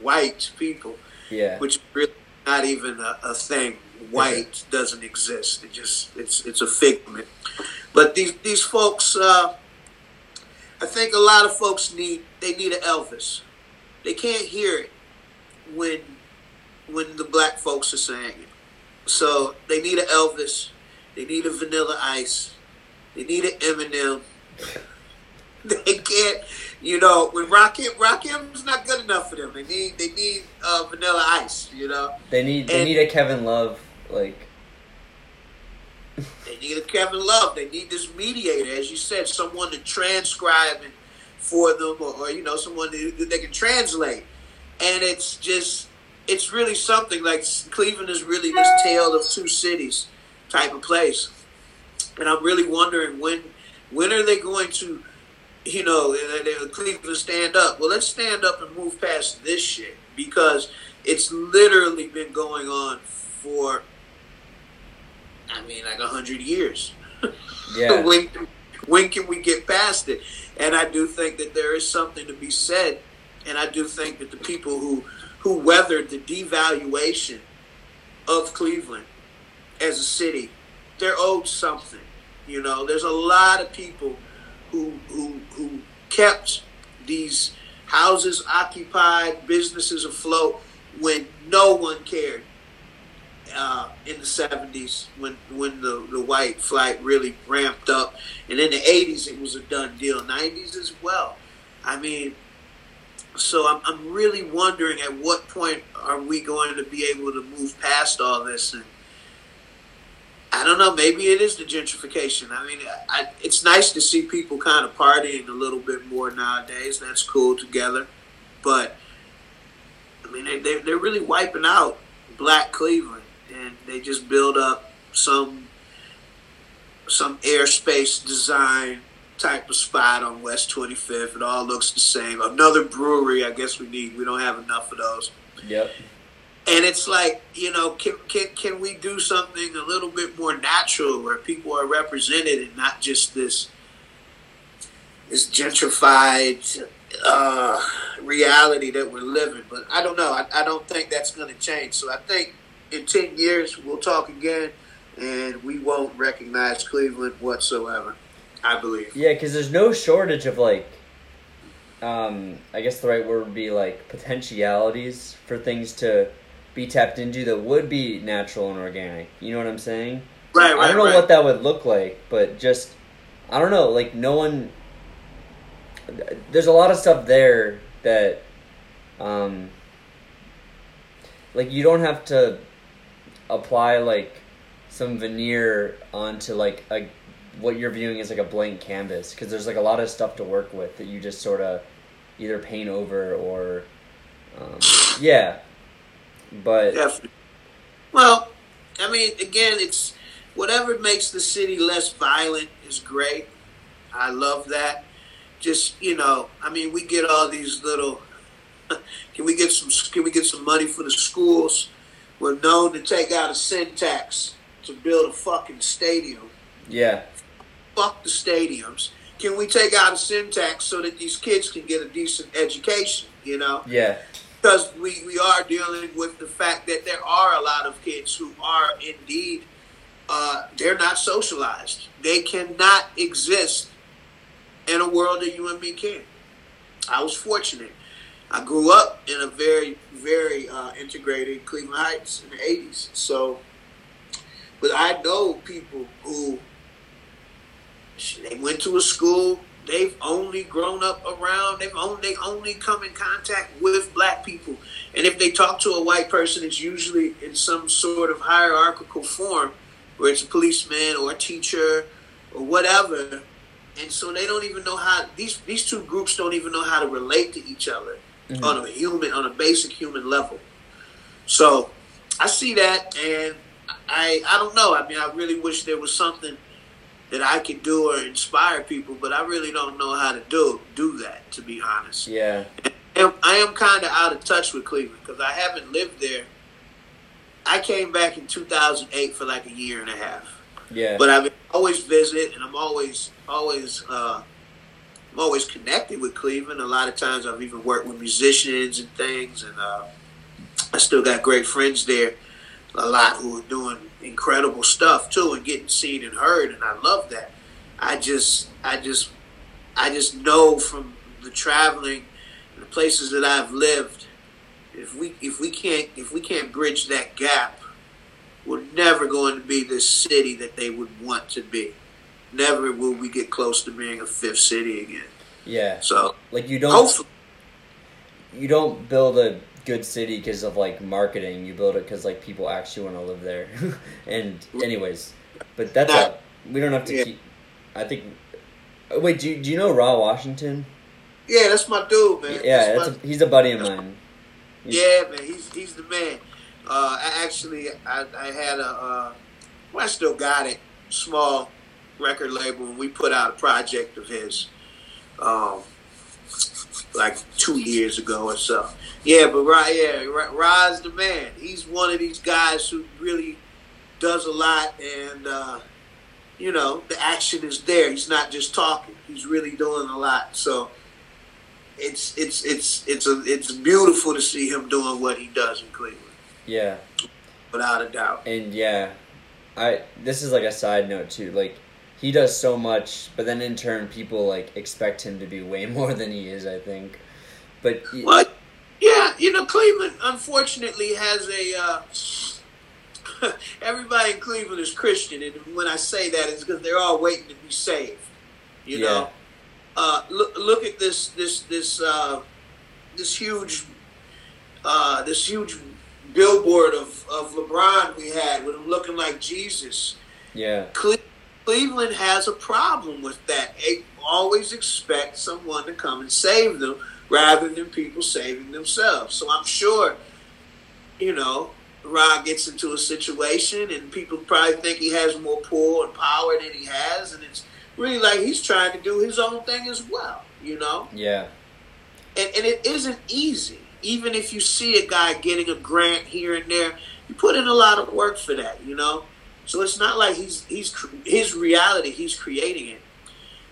white people. Yeah. Which is really not even a, a thing. White doesn't exist. It just it's it's a figment. But these these folks, uh, I think a lot of folks need they need an Elvis. They can't hear it when when the black folks are saying it. So they need an Elvis. They need a Vanilla Ice. They need an Eminem. they can't, you know, when Rakim Rakim's not good enough for them. They need they need uh, Vanilla Ice. You know. They need they and, need a Kevin Love like. They need a Kevin Love. They need this mediator, as you said, someone to transcribe for them, or, or you know, someone that they can translate. And it's just it's really something like Cleveland is really this tale of two cities type of place. And I'm really wondering when when are they going to, you know, Cleveland stand up? Well, let's stand up and move past this shit because it's literally been going on for, I mean, like a hundred years. Yeah. when when can we get past it? And I do think that there is something to be said, and I do think that the people who who weathered the devaluation of Cleveland as a city, they're owed something. You know, there's a lot of people who who who kept these houses occupied, businesses afloat when no one cared. Uh, in the 70s, when when the, the white flight really ramped up, and in the 80s it was a done deal. 90s as well. I mean, so I'm, I'm really wondering at what point are we going to be able to move past all this and I don't know. Maybe it is the gentrification. I mean, I, it's nice to see people kind of partying a little bit more nowadays. That's cool together. But, I mean, they, they, they're really wiping out black Cleveland. And they just build up some some airspace design type of spot on West 25th. It all looks the same. Another brewery, I guess we need. We don't have enough of those. Yep. And it's like, you know, can, can, can we do something a little bit more natural where people are represented and not just this this gentrified uh, reality that we're living? But I don't know. I, I don't think that's going to change. So I think in 10 years we'll talk again and we won't recognize Cleveland whatsoever. I believe. Yeah, because there's no shortage of like, um, I guess the right word would be like potentialities for things to be tapped into that would be natural and organic. You know what I'm saying? Right, right. I don't know right. what that would look like, but just I don't know. Like no one. There's a lot of stuff there that, um, like you don't have to apply like some veneer onto like a what you're viewing is like a blank canvas because there's like a lot of stuff to work with that you just sort of either paint over or um, yeah. But Definitely. well i mean again it's whatever makes the city less violent is great. I love that. Just you know i mean we get all these little can we get some can we get some money for the schools we're known to take out a sin tax to build a fucking stadium yeah fuck the stadiums. Can we take out a sin tax so that these kids can get a decent education? You know? Yeah. Because we, we are dealing with the fact that there are a lot of kids who are indeed uh, they're not socialized. They cannot exist in a world that you and me can. I was fortunate. I grew up in a very, very uh, integrated Cleveland Heights in the 80s. So, but I know people who they went to a school they've only grown up around. They've only they only come in contact with black people, and if they talk to a white person, it's usually in some sort of hierarchical form, where it's a policeman or a teacher or whatever. And so they don't even know how these these two groups don't even know how to relate to each other Mhm. on a human on a basic human level. So I see that, and I I don't know. I mean, I really wish there was something that I could do or inspire people, but I really don't know how to do do that. To be honest, Yeah. I am, I am kind of out of touch with Cleveland because I haven't lived there. I came back in 2008 for like a year and a half, Yeah. but I always visit, and I'm always always uh, I'm always connected with Cleveland. A lot of times I've even worked with musicians and things, and uh, I still got great friends there. A lot who are doing incredible stuff too, and getting seen and heard, and I love that. I just, I just, I just know from the traveling and the places that I've lived, if we if we can't if we can't bridge that gap, we're never going to be this city that they would want to be. Never will we get close to being a fifth city again. yeah. So Like you don't hopefully, you don't build a good city because of like marketing. You build it because like people actually want to live there. and anyways, but that's Nah. we don't have to Yeah. keep. I think. oh, Wait, do you, do you know Ra Washington? yeah, that's my dude, man. Yeah, That's that's a, he's a buddy of mine. Yeah, man, he's he's the man. Uh, I actually, I, I had a, uh, well, I still got it, small record label, and we put out a project of his, um, like two years ago or so. Yeah, but right, yeah, Ra's the man. He's one of these guys who really does a lot, and uh, you know, the action is there. He's not just talking; he's really doing a lot. So it's it's it's it's a, it's beautiful to see him doing what he does in Cleveland, Yeah, without a doubt. and yeah, I this is like a side note too. Like he does so much, but then in turn, people like expect him to be way more than he is. I think, but he- But yeah, you know, Cleveland unfortunately has a. Uh, everybody in Cleveland is Christian, and when I say that, it's because they're all waiting to be saved. You Yeah. know, uh, look look at this this this uh, this huge uh, this huge billboard of, of LeBron we had with him looking like Jesus. yeah, Cle- Cleveland has a problem with that. They always expect someone to come and save them rather than people saving themselves. So I'm sure, you know, Rod gets into a situation and people probably think he has more pull and power than he has, and it's really like he's trying to do his own thing as well, you know? yeah, and, and it isn't easy. Even if you see a guy getting a grant here and there, you put in a lot of work for that, you know. So it's not like he's he's his reality. He's creating it,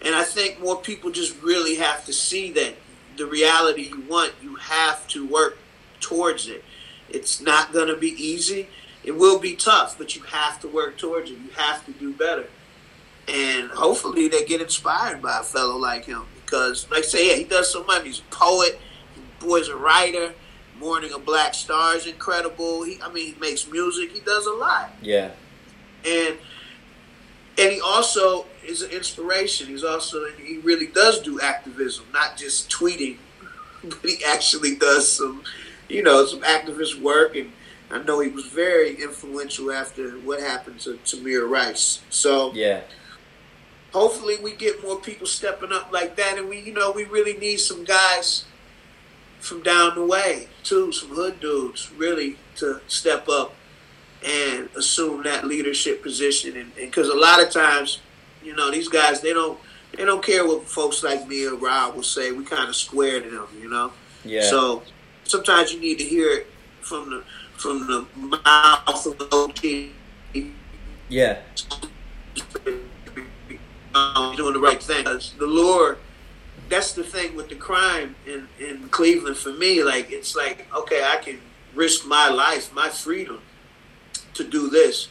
and I think more people just really have to see that the reality you want, you have to work towards it. It's not going to be easy. It will be tough, but you have to work towards it. You have to do better, and hopefully they get inspired by a fellow like him because, like I say, yeah, he does so much. He's a poet. Boy's a writer. Morning of Black Stars, incredible. He, I mean, he makes music. He does a lot, yeah, and and he also is an inspiration. He's also he really does do activism, not just tweeting, but he actually does some, you know, some activist work. And I know he was very influential after what happened to Tamir Rice. So yeah, hopefully we get more people stepping up like that and we you know we really need some guys from down the way too some hood dudes really to step up and assume that leadership position. And because a lot of times you know these guys they don't they don't care what folks like me or Rob will say. We kind of square to them you know? Yeah, so sometimes you need to hear it from the from the mouth of the OG yeah, um, doing the right thing. The Lord, that's the thing with the crime in, in Cleveland for me. Like, it's like, okay, I can risk my life, my freedom to do this.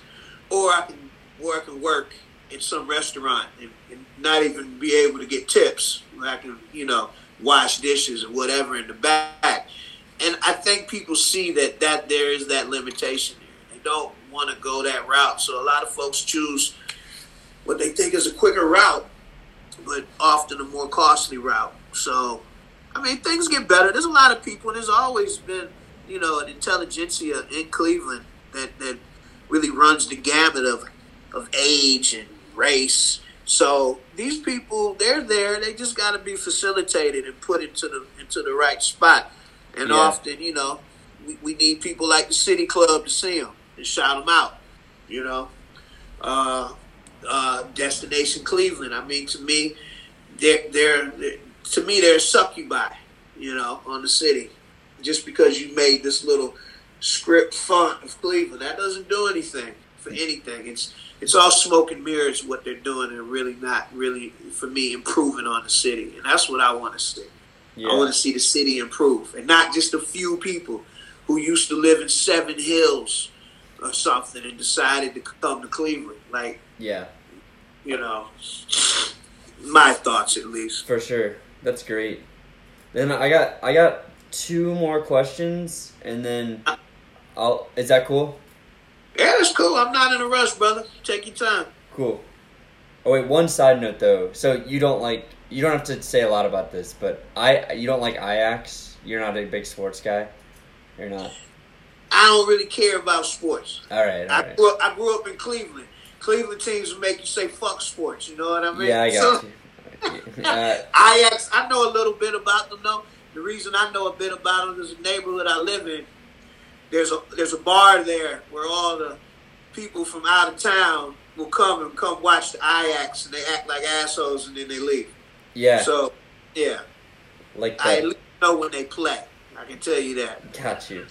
Or I can, or I can work in some restaurant and, and not even be able to get tips. I can, you know, wash dishes or whatever in the back. And I think people see that, that there is that limitation. They don't want to go that route. So a lot of folks choose what they think is a quicker route but often a more costly route. So, I mean, things get better. There's a lot of people, and there's always been, you know, an intelligentsia in Cleveland that, that really runs the gamut of of age and race. So these people, they're there. They just got to be facilitated and put into the into the right spot. And Yeah. often, you know, we, we need people like the City Club to see them and shout them out. You know, uh, uh, Destination Cleveland. I mean, to me, they're, they're, they're to me they're a succubi. You know, on the city, just because you made this little script font of Cleveland, that doesn't do anything for anything. It's it's all smoke and mirrors what they're doing, and really not really for me improving on the city, and that's what I want to see. I want to see the city improve, and not just a few people who used to live in Seven Hills or something and decided to come to Cleveland. Like Yeah. you know, my thoughts at least. For sure. That's great. Then I got I got two more questions and then I'll is that cool? Yeah, it's cool. I'm not in a rush, brother. Take your time. Cool. Oh wait, one side note though. So you don't like you don't have to say a lot about this, but I you don't like Ajax? You're not a big sports guy? You're not. I don't really care about sports. Alright, I alright. grew up, I grew up in Cleveland. Cleveland teams will make you say fuck sports. You know what I mean? Yeah, I So- got you. Uh, Ajax, I know a little bit about them though. The reason I know a bit about them is the neighborhood I live in. There's a there's a bar there where all the people from out of town will come and come watch the Ajax and they act like assholes and then they leave. yeah, So yeah, like I at least know when they play. I can tell you that. Got you.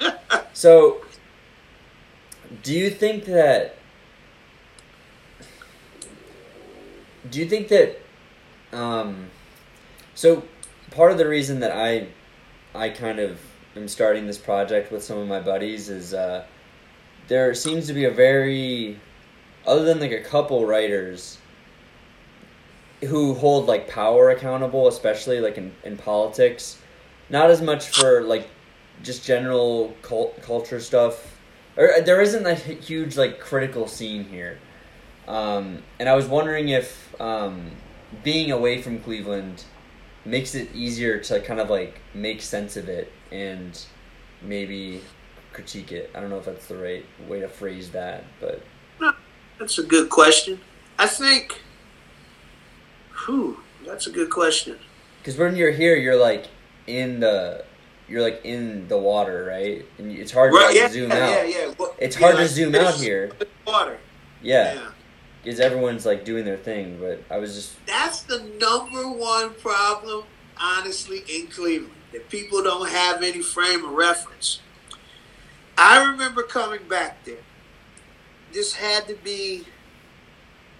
So, do you think that? Do you think that? Um, so, part of the reason that I, I kind of am starting this project with some of my buddies is uh, there seems to be a very, other than like a couple writers. Who hold like power accountable, especially like in, in politics, not as much for like just general cult- culture stuff. Or uh, there isn't a huge like critical scene here, um, and I was wondering if um, being away from Cleveland makes it easier to kind of like make sense of it and maybe critique it. I don't know if that's the right way to phrase that, but That's a good question. I think. Whew, that's a good question. because when you're here, you're like in the you're like in the water, right? And it's hard to Right? like, Yeah, zoom yeah, out. yeah, yeah. Well, It's hard to zoom out here. Water. Yeah. Because everyone's like doing their thing. But I was just That's the number one problem, honestly, in Cleveland. That people don't have any frame of reference. I remember coming back there. This had to be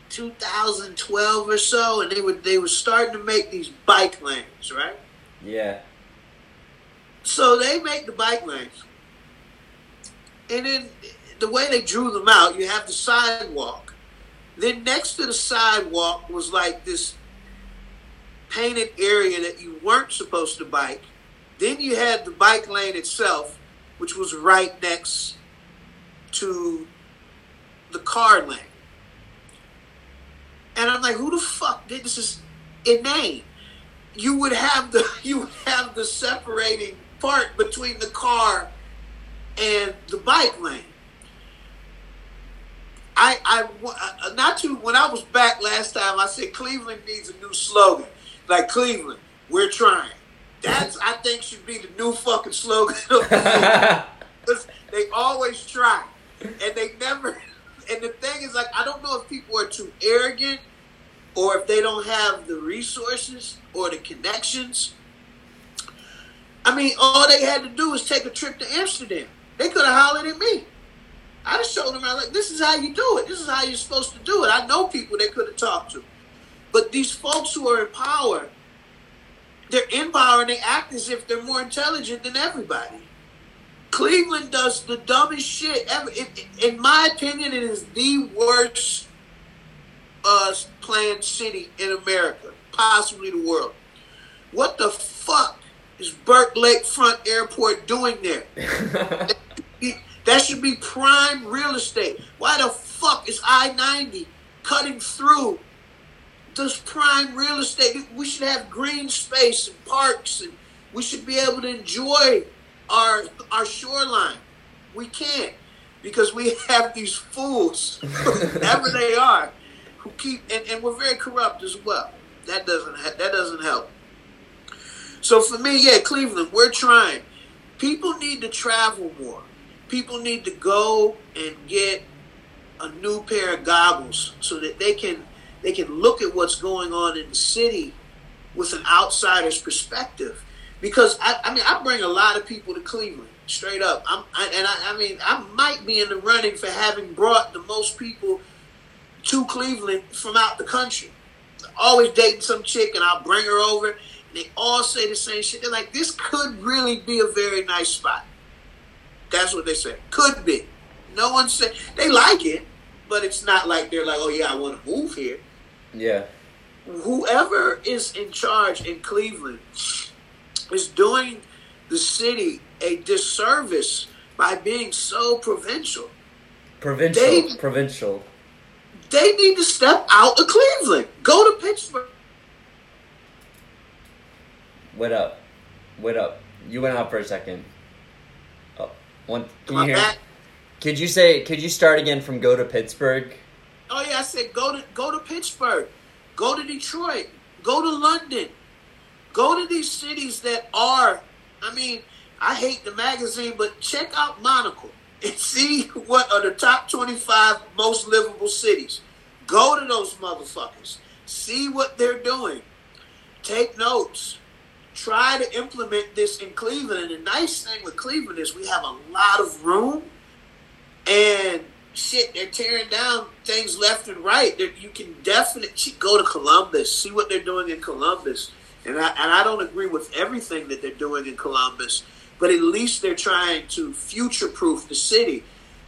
2012 or so, and they were they were starting to make these bike lanes, right? yeah, So they make the bike lanes. And then the way they drew them out, you have the sidewalk. Then next to the sidewalk was like this painted area that you weren't supposed to bike. Then you had the bike lane itself, which was right next to the car lane. And I'm like, who the fuck did this? Is inane you would have the you would have the separating part between the car and the bike lane. I I uh, not to when I was back last time I said Cleveland needs a new slogan like Cleveland we're trying. That's I think should be the new fucking slogan of they always try and they never. And the thing is, like, I don't know if people are too arrogant or if they don't have the resources or the connections. I mean, all they had to do was take a trip to Amsterdam. They could have hollered at me. I'd have showed them, I like, this is how you do it. This is how you're supposed to do it. I know people they could have talked to. But these folks who are in power, they're in power and they act as if they're more intelligent than everybody. Cleveland does the dumbest shit ever. In, in my opinion, it is the worst uh, planned city in America, possibly the world. What the fuck is Burke Lakefront Airport doing there? That should be prime real estate. Why the fuck is I 90 cutting through this prime real estate. We should have green space and parks, and we should be able to enjoy our our shoreline. We can't because we have these fools, whoever they are, who keep and, and we're very corrupt as well. That doesn't that doesn't help. So for me, yeah, Cleveland, we're trying. People need to travel more. People need to go and get a new pair of goggles so that they can they can look at what's going on in the city with an outsider's perspective. Because I, I mean, I bring a lot of people to Cleveland, straight up. I'm, I, and I, I mean, I might be in the running for having brought the most people to Cleveland from out the country. Always dating some chick, and I'll bring her over. And they all say the same shit. They're like, "This could really be a very nice spot." That's what they say. Could be. No one said they like it, but it's not like they're like, "Oh yeah, I want to move here." Yeah. Whoever is in charge in Cleveland is doing the city a disservice by being so provincial. Provincial. They- provincial. They need to step out of Cleveland. Go to Pittsburgh. Wait up. Wait up. You went out for a second. One. Can you hear? back? Could you say? Could you start again from go to Pittsburgh? Oh yeah, I said go to go to Pittsburgh, go to Detroit, go to London, go to these cities that are. I mean, I hate the magazine, but check out Monocle and see what are the top twenty-five most livable cities. Go to those motherfuckers. See what they're doing. Take notes. Try to implement this in Cleveland. And the nice thing with Cleveland is we have a lot of room and shit, they're tearing down things left and right. You can definitely go to Columbus, see what they're doing in Columbus. And I, and I don't agree with everything that they're doing in Columbus, but at least they're trying to future proof the city.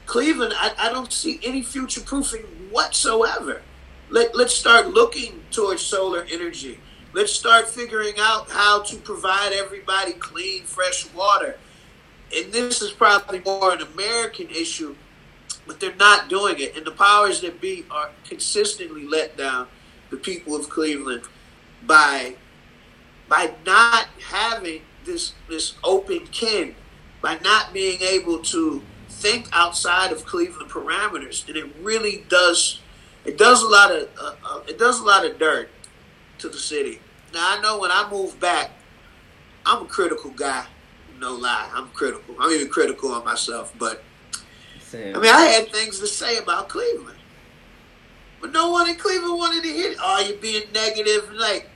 Cleveland, I, I don't see any future proofing whatsoever. Let, let's start looking towards solar energy. Let's start figuring out how to provide everybody clean, fresh water. And this is probably more an American issue but they're not doing it. And the powers that be are consistently let down the people of Cleveland by by not having this this open ken, by not being able to think outside of Cleveland parameters, and it really does it does a lot of uh, uh, it does a lot of dirt to the city. Now I know when I move back, I'm a critical guy. No lie, I'm critical. I'm even critical on myself, but. Sam. I mean, I had things to say about Cleveland, but no one in Cleveland wanted to hear. it. Oh, you're being negative. Like,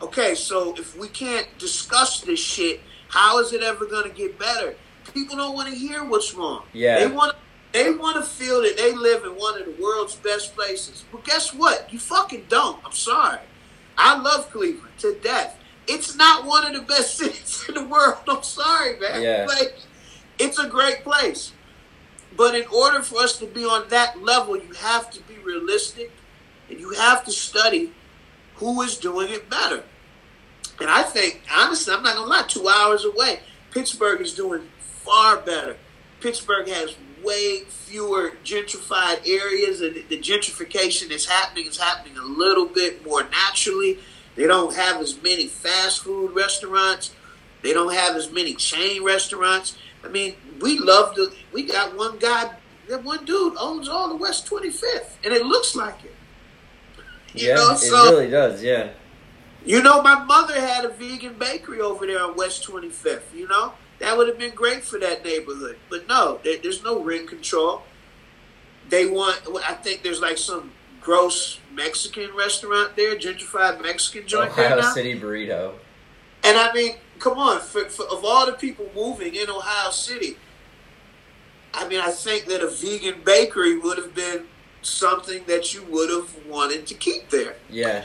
okay, so if we can't discuss this shit, how is it ever going to get better? People don't want to hear what's wrong. Yeah. they want they want to feel that they live in one of the world's best places. But guess what? You fucking don't. I'm sorry. I love Cleveland to death. It's not one of the best cities in the world. I'm sorry, man. Yeah. Like, it's a great place. But in order for us to be on that level, you have to be realistic and you have to study who is doing it better. And I think, honestly, I'm not going to lie, two hours away, Pittsburgh is doing far better. Pittsburgh has way fewer gentrified areas, and the gentrification that's happening is happening a little bit more naturally. They don't have as many fast food restaurants. They don't have as many chain restaurants. I mean, we love to. We got one guy, that one dude owns all the West 25th, and it looks like it. You yeah, know, it really does. Yeah. You know, my mother had a vegan bakery over there on West 25th. You know, that would have been great for that neighborhood. But no, there, there's no rent control. They want. I think there's like some gross Mexican restaurant there, gentrified Mexican joint there Ohio now. City burrito. And I mean, come on, for, for, of all the people moving in Ohio City, I mean, I think that a vegan bakery would have been something that you would have wanted to keep there. Yeah.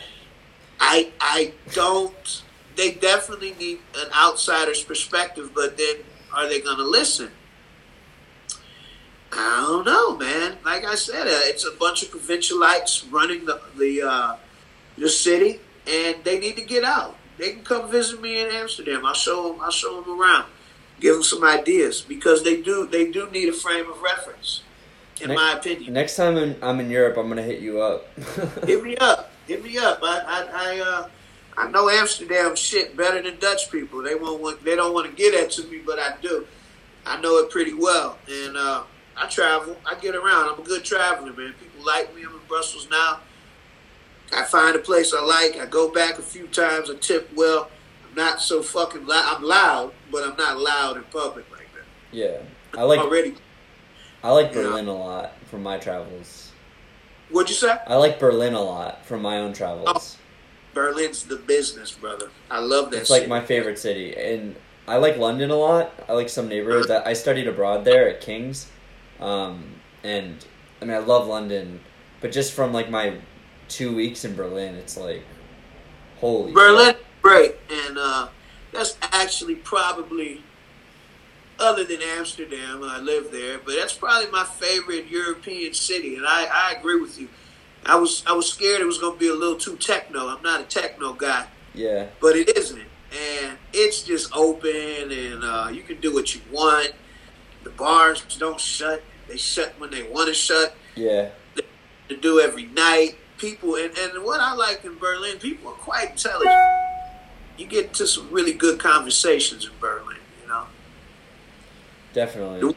I I don't. They definitely need an outsider's perspective, but then are they going to listen? I don't know, man. Like I said, uh, it's a bunch of provincialites running the the uh, the city, and they need to get out. They can come visit me in Amsterdam. I'll show them. I'll show them around. Give them some ideas because they do. They do need a frame of reference, in Ne- my opinion. Next time I'm, I'm in Europe, I'm gonna hit you up. Hit me up. hit me up. I I I, uh, I know Amsterdam shit better than Dutch people. They won't want they don't want to get that to me, but I do. I know it pretty well, and uh, I travel. I get around. I'm a good traveler, man. People like me. I'm in Brussels now. I find a place I like. I go back a few times. I tip well. I'm not so fucking loud. I'm loud, but I'm not loud in public like that. Yeah, I like already. I like. Berlin a lot from my travels. What'd you say? I like Berlin a lot from my own travels. Berlin's the business, brother. I love that. It's like my favorite city, and I like London a lot. I like some neighborhoods. I I studied abroad there at King's, um, and I mean I love London, but just from like my two weeks in Berlin, it's like holy Berlin, great, and uh, that's actually probably, other than Amsterdam, I live there, but that's probably my favorite European city, and I, I agree with you. I was I was scared it was going to be a little too techno. I'm not a techno guy, Yeah, but it isn't, and it's just open, and uh, you can do what you want. The bars don't shut; they shut when they want to shut yeah, to do every night. People and, and what I like in Berlin, people are quite intelligent. You get into some really good conversations in Berlin. You know, definitely. win-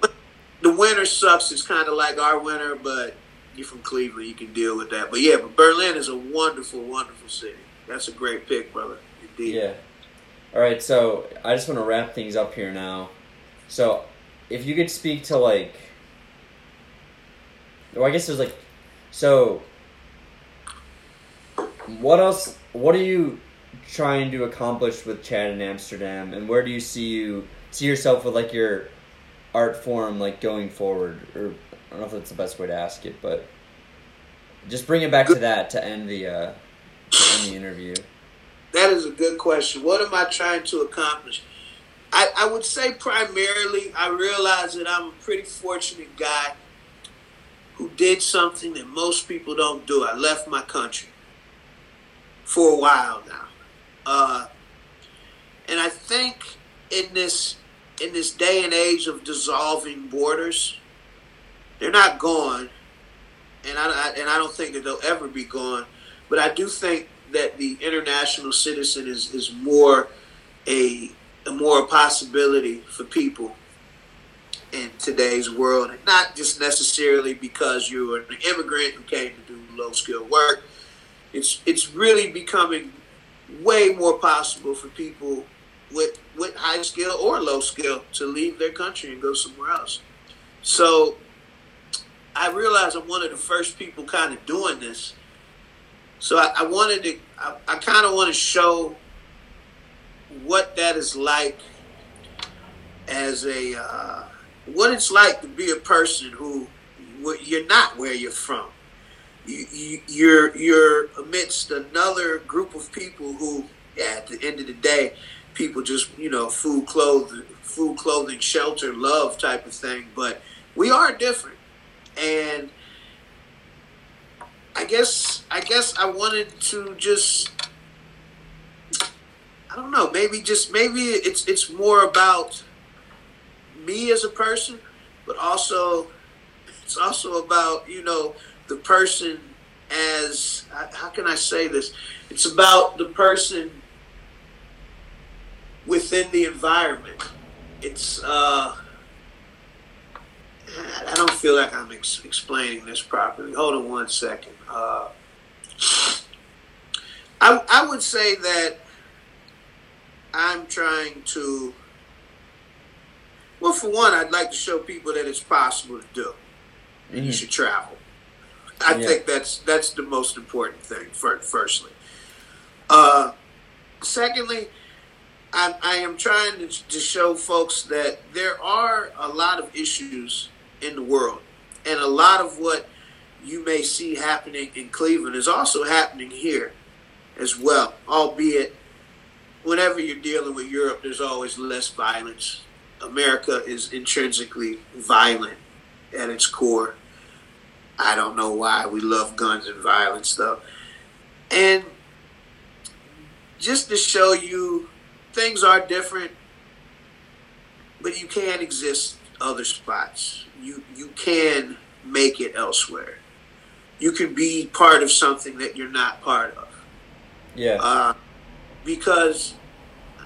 the winter sucks. It's kind of like our winter, but you're from Cleveland, you can deal with that. But yeah, but Berlin is a wonderful, wonderful city. That's a great pick, brother. Indeed. Yeah. All right, so I just want to wrap things up here now. So, if you could speak to like, well, I guess there's like, so, what else? What are you trying to accomplish with Chad in Amsterdam, and where do you see you see yourself with like your art form like going forward? Or I don't know if that's the best way to ask it, but just bring it back to that to end the uh, to end the interview. That is a good question. What am I trying to accomplish? I, I would say primarily, I realize that I'm a pretty fortunate guy who did something that most people don't do. I left my country for a while now, uh, and I think in this in this day and age of dissolving borders, they're not gone, and I, I and I don't think that they'll ever be gone. But I do think that the international citizen is, is more a, a more a possibility for people in today's world, and not just necessarily because you're an immigrant who came to do low skilled work. It's it's really becoming way more possible for people with with high skill or low skill to leave their country and go somewhere else. So I realize I'm one of the first people kind of doing this. So I, I wanted to, I, I kind of want to show what that is like as a, uh, what it's like to be a person who wh- you're not where you're from. You, you, you're you're amidst another group of people who, yeah, at the end of the day, people just you know food, clothing, food, clothing, shelter, love type of thing. But we are different, and I guess I guess I wanted to just I don't know, maybe just maybe it's it's more about me as a person, but also it's also about, you know, the person as how can I say this? It's about the person within the environment. It's uh I don't feel like I'm ex- explaining this properly. Hold on one second. Uh, I, I would say that I'm trying to. Well, for one, I'd like to show people that it's possible to do. And you Mhm. should travel. I Yeah. think that's that's the most important thing. For, firstly, uh, secondly, I, I am trying to, to show folks that there are a lot of issues in the world, and a lot of what you may see happening in Cleveland is also happening here as well. Albeit, whenever you're dealing with Europe, there's always less violence. America is intrinsically violent at its core. I don't know why we love guns and violence though. And just to show you things are different, but you can exist other spots. You you can make it elsewhere. you can be part of something that you're not part of. Yeah. Uh, because,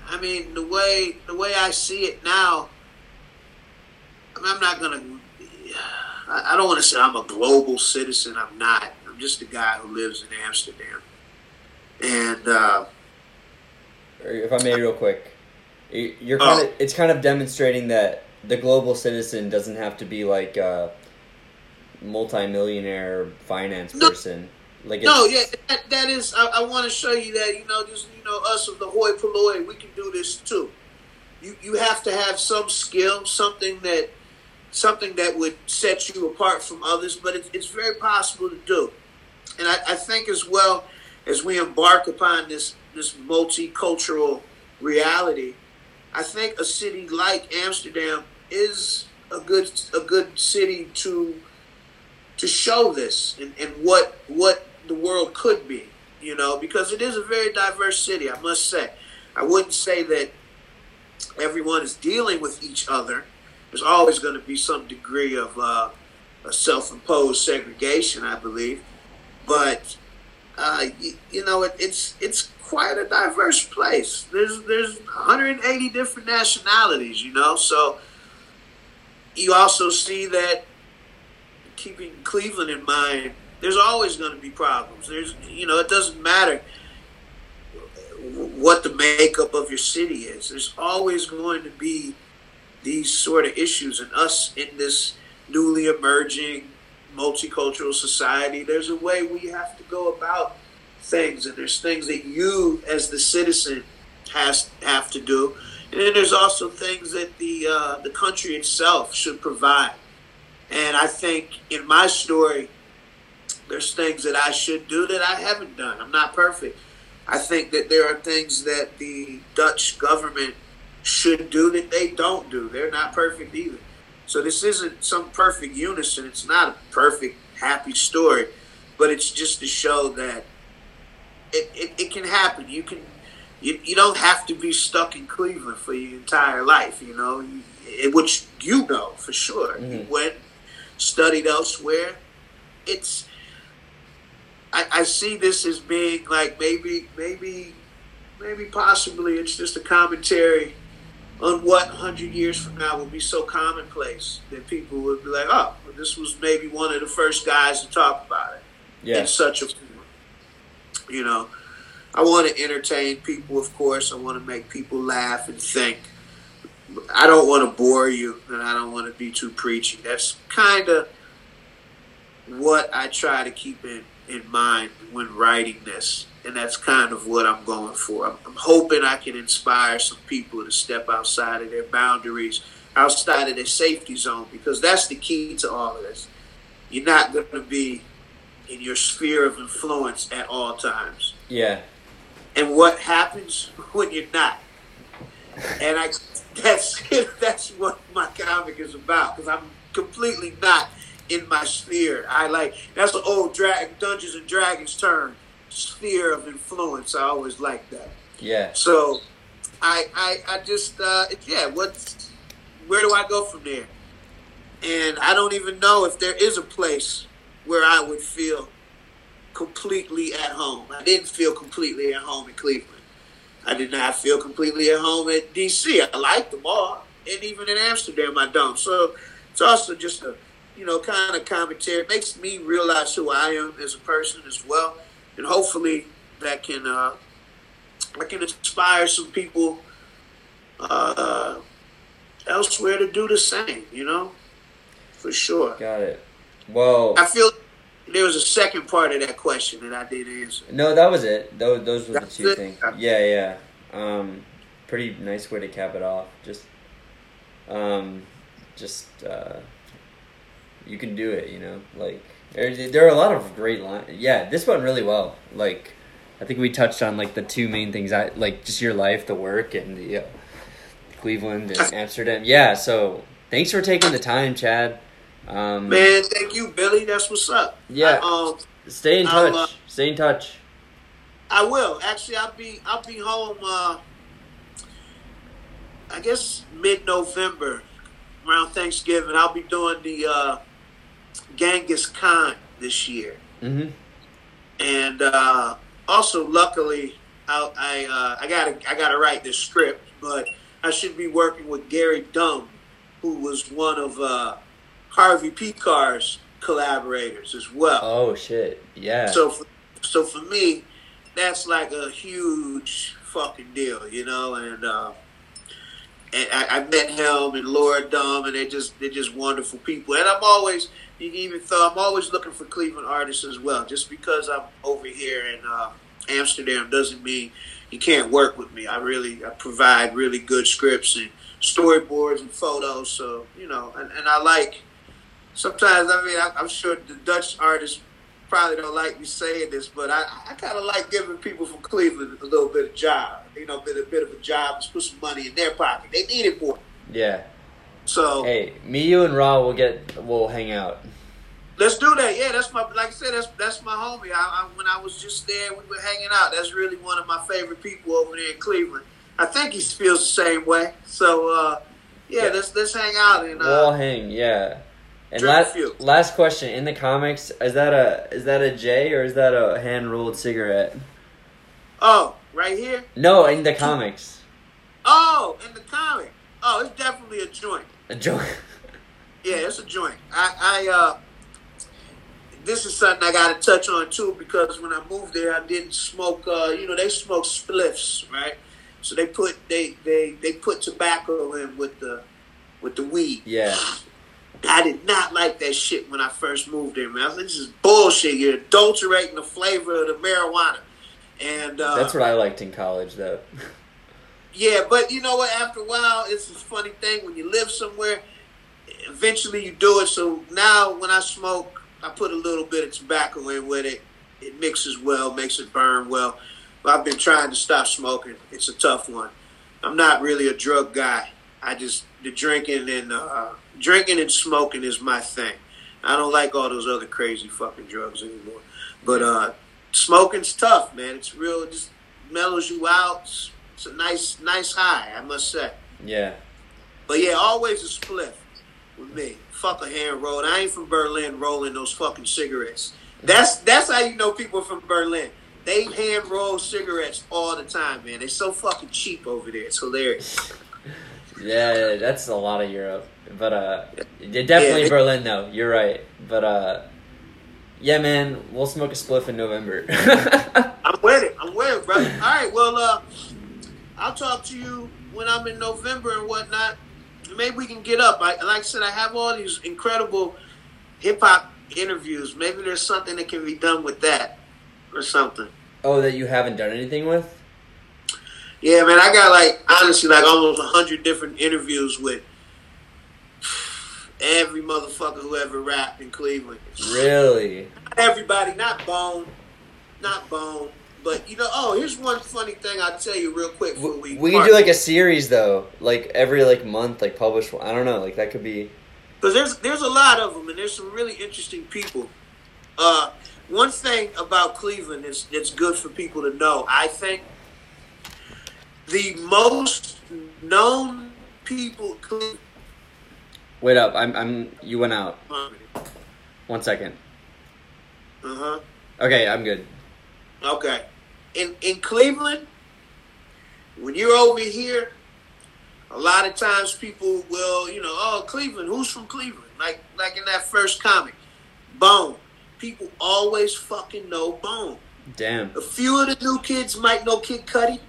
I mean, the way the way I see it now, I'm not gonna. I, I don't want to say I'm a global citizen. I'm not. I'm just a guy who lives in Amsterdam, and uh, if I may, real quick, you're kind Oh. of it's kind of demonstrating that the global citizen doesn't have to be like a multimillionaire finance No. person. Like no, yeah, that, that is. I, I want to show you that you know, just you know, us of the hoi polloi, we can do this too. You you have to have some skill, something that something that would set you apart from others, but it, it's very possible to do. And I, I think as well as we embark upon this this multicultural reality, I think a city like Amsterdam is a good a good city to to show this and, and what what the world could be, you know, because it is a very diverse city, I must say. I wouldn't say that everyone is dealing with each other. There's always going to be some degree of uh, self-imposed segregation, I believe. But uh, you, you know, it, it's it's quite a diverse place. There's there's 180 different nationalities, you know. So you also see that keeping Cleveland in mind, there's always going to be problems. There's, you know, it doesn't matter what the makeup of your city is. There's always going to be these sort of issues, and us in this newly emerging multicultural society, there's a way we have to go about things, and there's things that you, as the citizen, has have to do, and then there's also things that the uh, the country itself should provide. And I think in my story, there's things that I should do that I haven't done. I'm not perfect. I think that there are things that the Dutch government should do that they don't do. They're not perfect either. So this isn't some perfect unison. It's not a perfect, happy story, but it's just to show that it, it, it can happen. You can you, you don't have to be stuck in Cleveland for your entire life, you know, you, which you know for sure. You Mhm. went, studied elsewhere. It's I, I see this as being like maybe maybe maybe possibly it's just a commentary on what 100 years from now will be so commonplace that people would be like, oh, well, this was maybe one of the first guys to talk about it yeah, in such a form. You know, I want to entertain people, of course. I want to make people laugh and think. I don't want to bore you, and I don't want to be too preachy. That's kind of what I try to keep in, in mind when writing this, and that's kind of what I'm going for. I'm, I'm hoping I can inspire some people to step outside of their boundaries, outside of their safety zone, because that's the key to all of this. You're not going to be in your sphere of influence at all times. yeah, And what happens when you're not? And I that's that's what my comic is about because I'm completely not in my sphere. I like that's the old drag Dungeons and Dragons term, sphere of influence. I always like that. yeah, So I I, I just uh, yeah, what where do I go from there? And I don't even know if there is a place where I would feel completely at home. I didn't feel completely at home in Cleveland. I did not feel completely at home at DC. I like them all, and even in Amsterdam, I don't. So it's also just a you know kind of commentary. It makes me realize who I am as a person as well, and hopefully that can uh, I can inspire some people uh, elsewhere to do the same. You know, for sure. got it. Well, I feel there was a second part of that question that I didn't answer. no, that was it. Those those were the two it? things. Yeah, yeah. Um, pretty nice way to cap it off. Just, um, just uh, you can do it. You know, like there there are a lot of great lines. Yeah, this went really well. Like, I think we touched on like the two main things. I like just your life, the work, and the uh, Cleveland and Amsterdam. Yeah. So thanks for taking the time, Chad. Um, Man, thank you, Billy. That's what's up. Yeah. I, um, Stay in touch. uh, Stay in touch. I will. Actually, I'll be I'll be home. Uh, I guess mid November, around Thanksgiving. I'll be doing the uh, Genghis Con this year, hmm and uh, also luckily I I, uh, I got I got to write this script, but I should be working with Gary Dumm, who was one of uh, Harvey Pekar's collaborators as well. Oh shit. Yeah. So for, so for me, that's like a huge fucking deal, you know. And uh, and I, I met him and Laura Dumm, and they're just they're just wonderful people. And I'm always you even though I'm always looking for Cleveland artists as well. Just because I'm over here in uh, Amsterdam doesn't mean you can't work with me. I really I provide really good scripts and storyboards and photos. So you know, and, and I like sometimes. I mean, I, I'm sure the Dutch artists probably don't like me saying this, but I, I kind of like giving people from Cleveland a little bit of job. You know, a bit a bit of a job, just put some money in their pocket. They need it more. yeah. So Hey, me, you, and Ra will get will hang out. let's do that. Yeah, that's my like I said. That's that's my homie. I, I, when I was just there, we were hanging out. That's really one of my favorite people over there in Cleveland. I think he feels the same way. So uh, yeah, Yeah. let's let's hang out and We'll uh, hang. Yeah. And last last question in the comics is that a is that a J or is that a hand rolled cigarette? oh right here. No, in the comics. Oh, in the comic. Oh, it's definitely a joint. A joint. Yeah, it's a joint. I, I uh, this is something I got to touch on too because when I moved there, I didn't smoke. Uh, you know, they smoke spliffs, right? So they put they they they put tobacco in with the with the weed. Yeah. I did not like that shit when I first moved there, man. I was like, this is bullshit. You're adulterating the flavor of the marijuana. And uh, That's what I liked in college, though. Yeah, but you know what? After a while, it's a funny thing when you live somewhere. Eventually, you do it. So now, when I smoke, I put a little bit of tobacco in with it. It mixes well, makes it burn well. But I've been trying to stop smoking. It's a tough one. I'm not really a drug guy. I just the drinking and uh, drinking and smoking is my thing. I don't like all those other crazy fucking drugs anymore. But uh, smoking's tough, man. It's real. It just mellows you out. It's, it's a nice, nice high, I must say. Yeah. But yeah, always a spliff with me. Fuck a hand roll. I ain't from Berlin rolling those fucking cigarettes. That's that's how you know people from Berlin. They hand roll cigarettes all the time, man. They're so fucking cheap over there. It's hilarious. Yeah, that's a lot of Europe. But uh definitely Yeah. Berlin though. You're right. But uh yeah, man, we'll smoke a spliff in November. I'm with it. I'm with it, brother. All right, well, uh, I'll talk to you when I'm in November and whatnot. Maybe we can get up. I, like I said, I have all these incredible hip hop interviews. Maybe there's something that can be done with that or something. oh, that you haven't done anything with? Yeah, man, I got like honestly like almost a hundred different interviews with every motherfucker who ever rapped in Cleveland. Really? Not everybody, not Bone, not Bone, but you know. Oh, here's one funny thing I'll tell you real quick before we. We can do like a series though, like every like month, like publish one. I don't know, like that could be. because there's there's a lot of them and there's some really interesting people. Uh, one thing about Cleveland is that's good for people to know. I think the most known people. Wait up, I'm I'm. You went out. One second. uh huh. Okay, I'm good. Okay. In in Cleveland, when you're over here, a lot of times people will, you know, oh Cleveland, who's from Cleveland? Like like in that first comic, Bone. People always fucking know Bone. Damn. A few of the new kids might know Kid Cudi.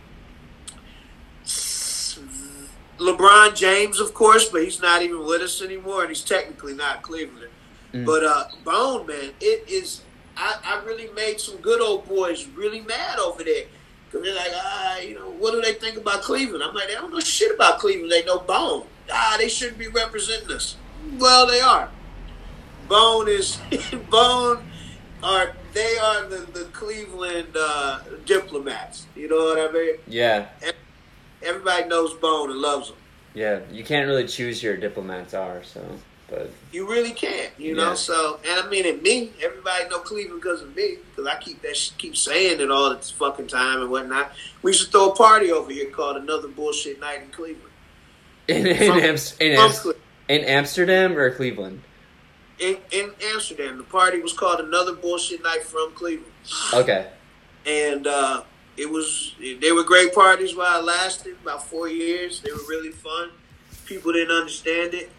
LeBron James, of course, but he's not even with us anymore, and he's technically not Cleveland. Mm. But uh, Bone, man, it is. I, I really made some good old boys really mad over there because they're like, ah, you know, what do they think about Cleveland? I'm like, they don't know shit about Cleveland. They know Bone. Ah, they shouldn't be representing us. Well, they are. Bone is Bone are they are the, the Cleveland uh, diplomats. You know what I mean? Yeah, Everybody knows Bone and loves him. yeah. You can't really choose who your diplomats are, so. But You really can't, you know. Yeah. So, and I mean, and me, everybody know Cleveland because of me, because I keep that keep saying it all the fucking time and whatnot. We should throw a party over here called another bullshit night in Cleveland. in in, From- From in Amsterdam or Cleveland? in, in Amsterdam. The party was called Another Bullshit Night from Cleveland. Okay. and uh, it was they were great parties while it lasted about four years. They were really fun. People didn't understand it,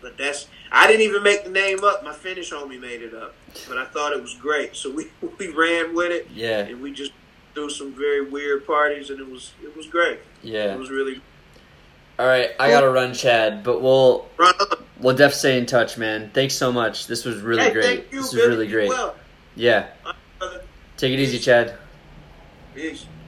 but that's I didn't even make the name up. My Finnish homie made it up, but I thought it was great, so we we ran with it Yeah. and we just threw some very weird parties, and it was it was great. Yeah. It was really All right, I gotta run, Chad, but we'll run we'll def stay in touch, man. Thanks so much. This was really Hey, great. Thank you, this was really great. Well, Yeah. Take it easy, Chad. Beijo.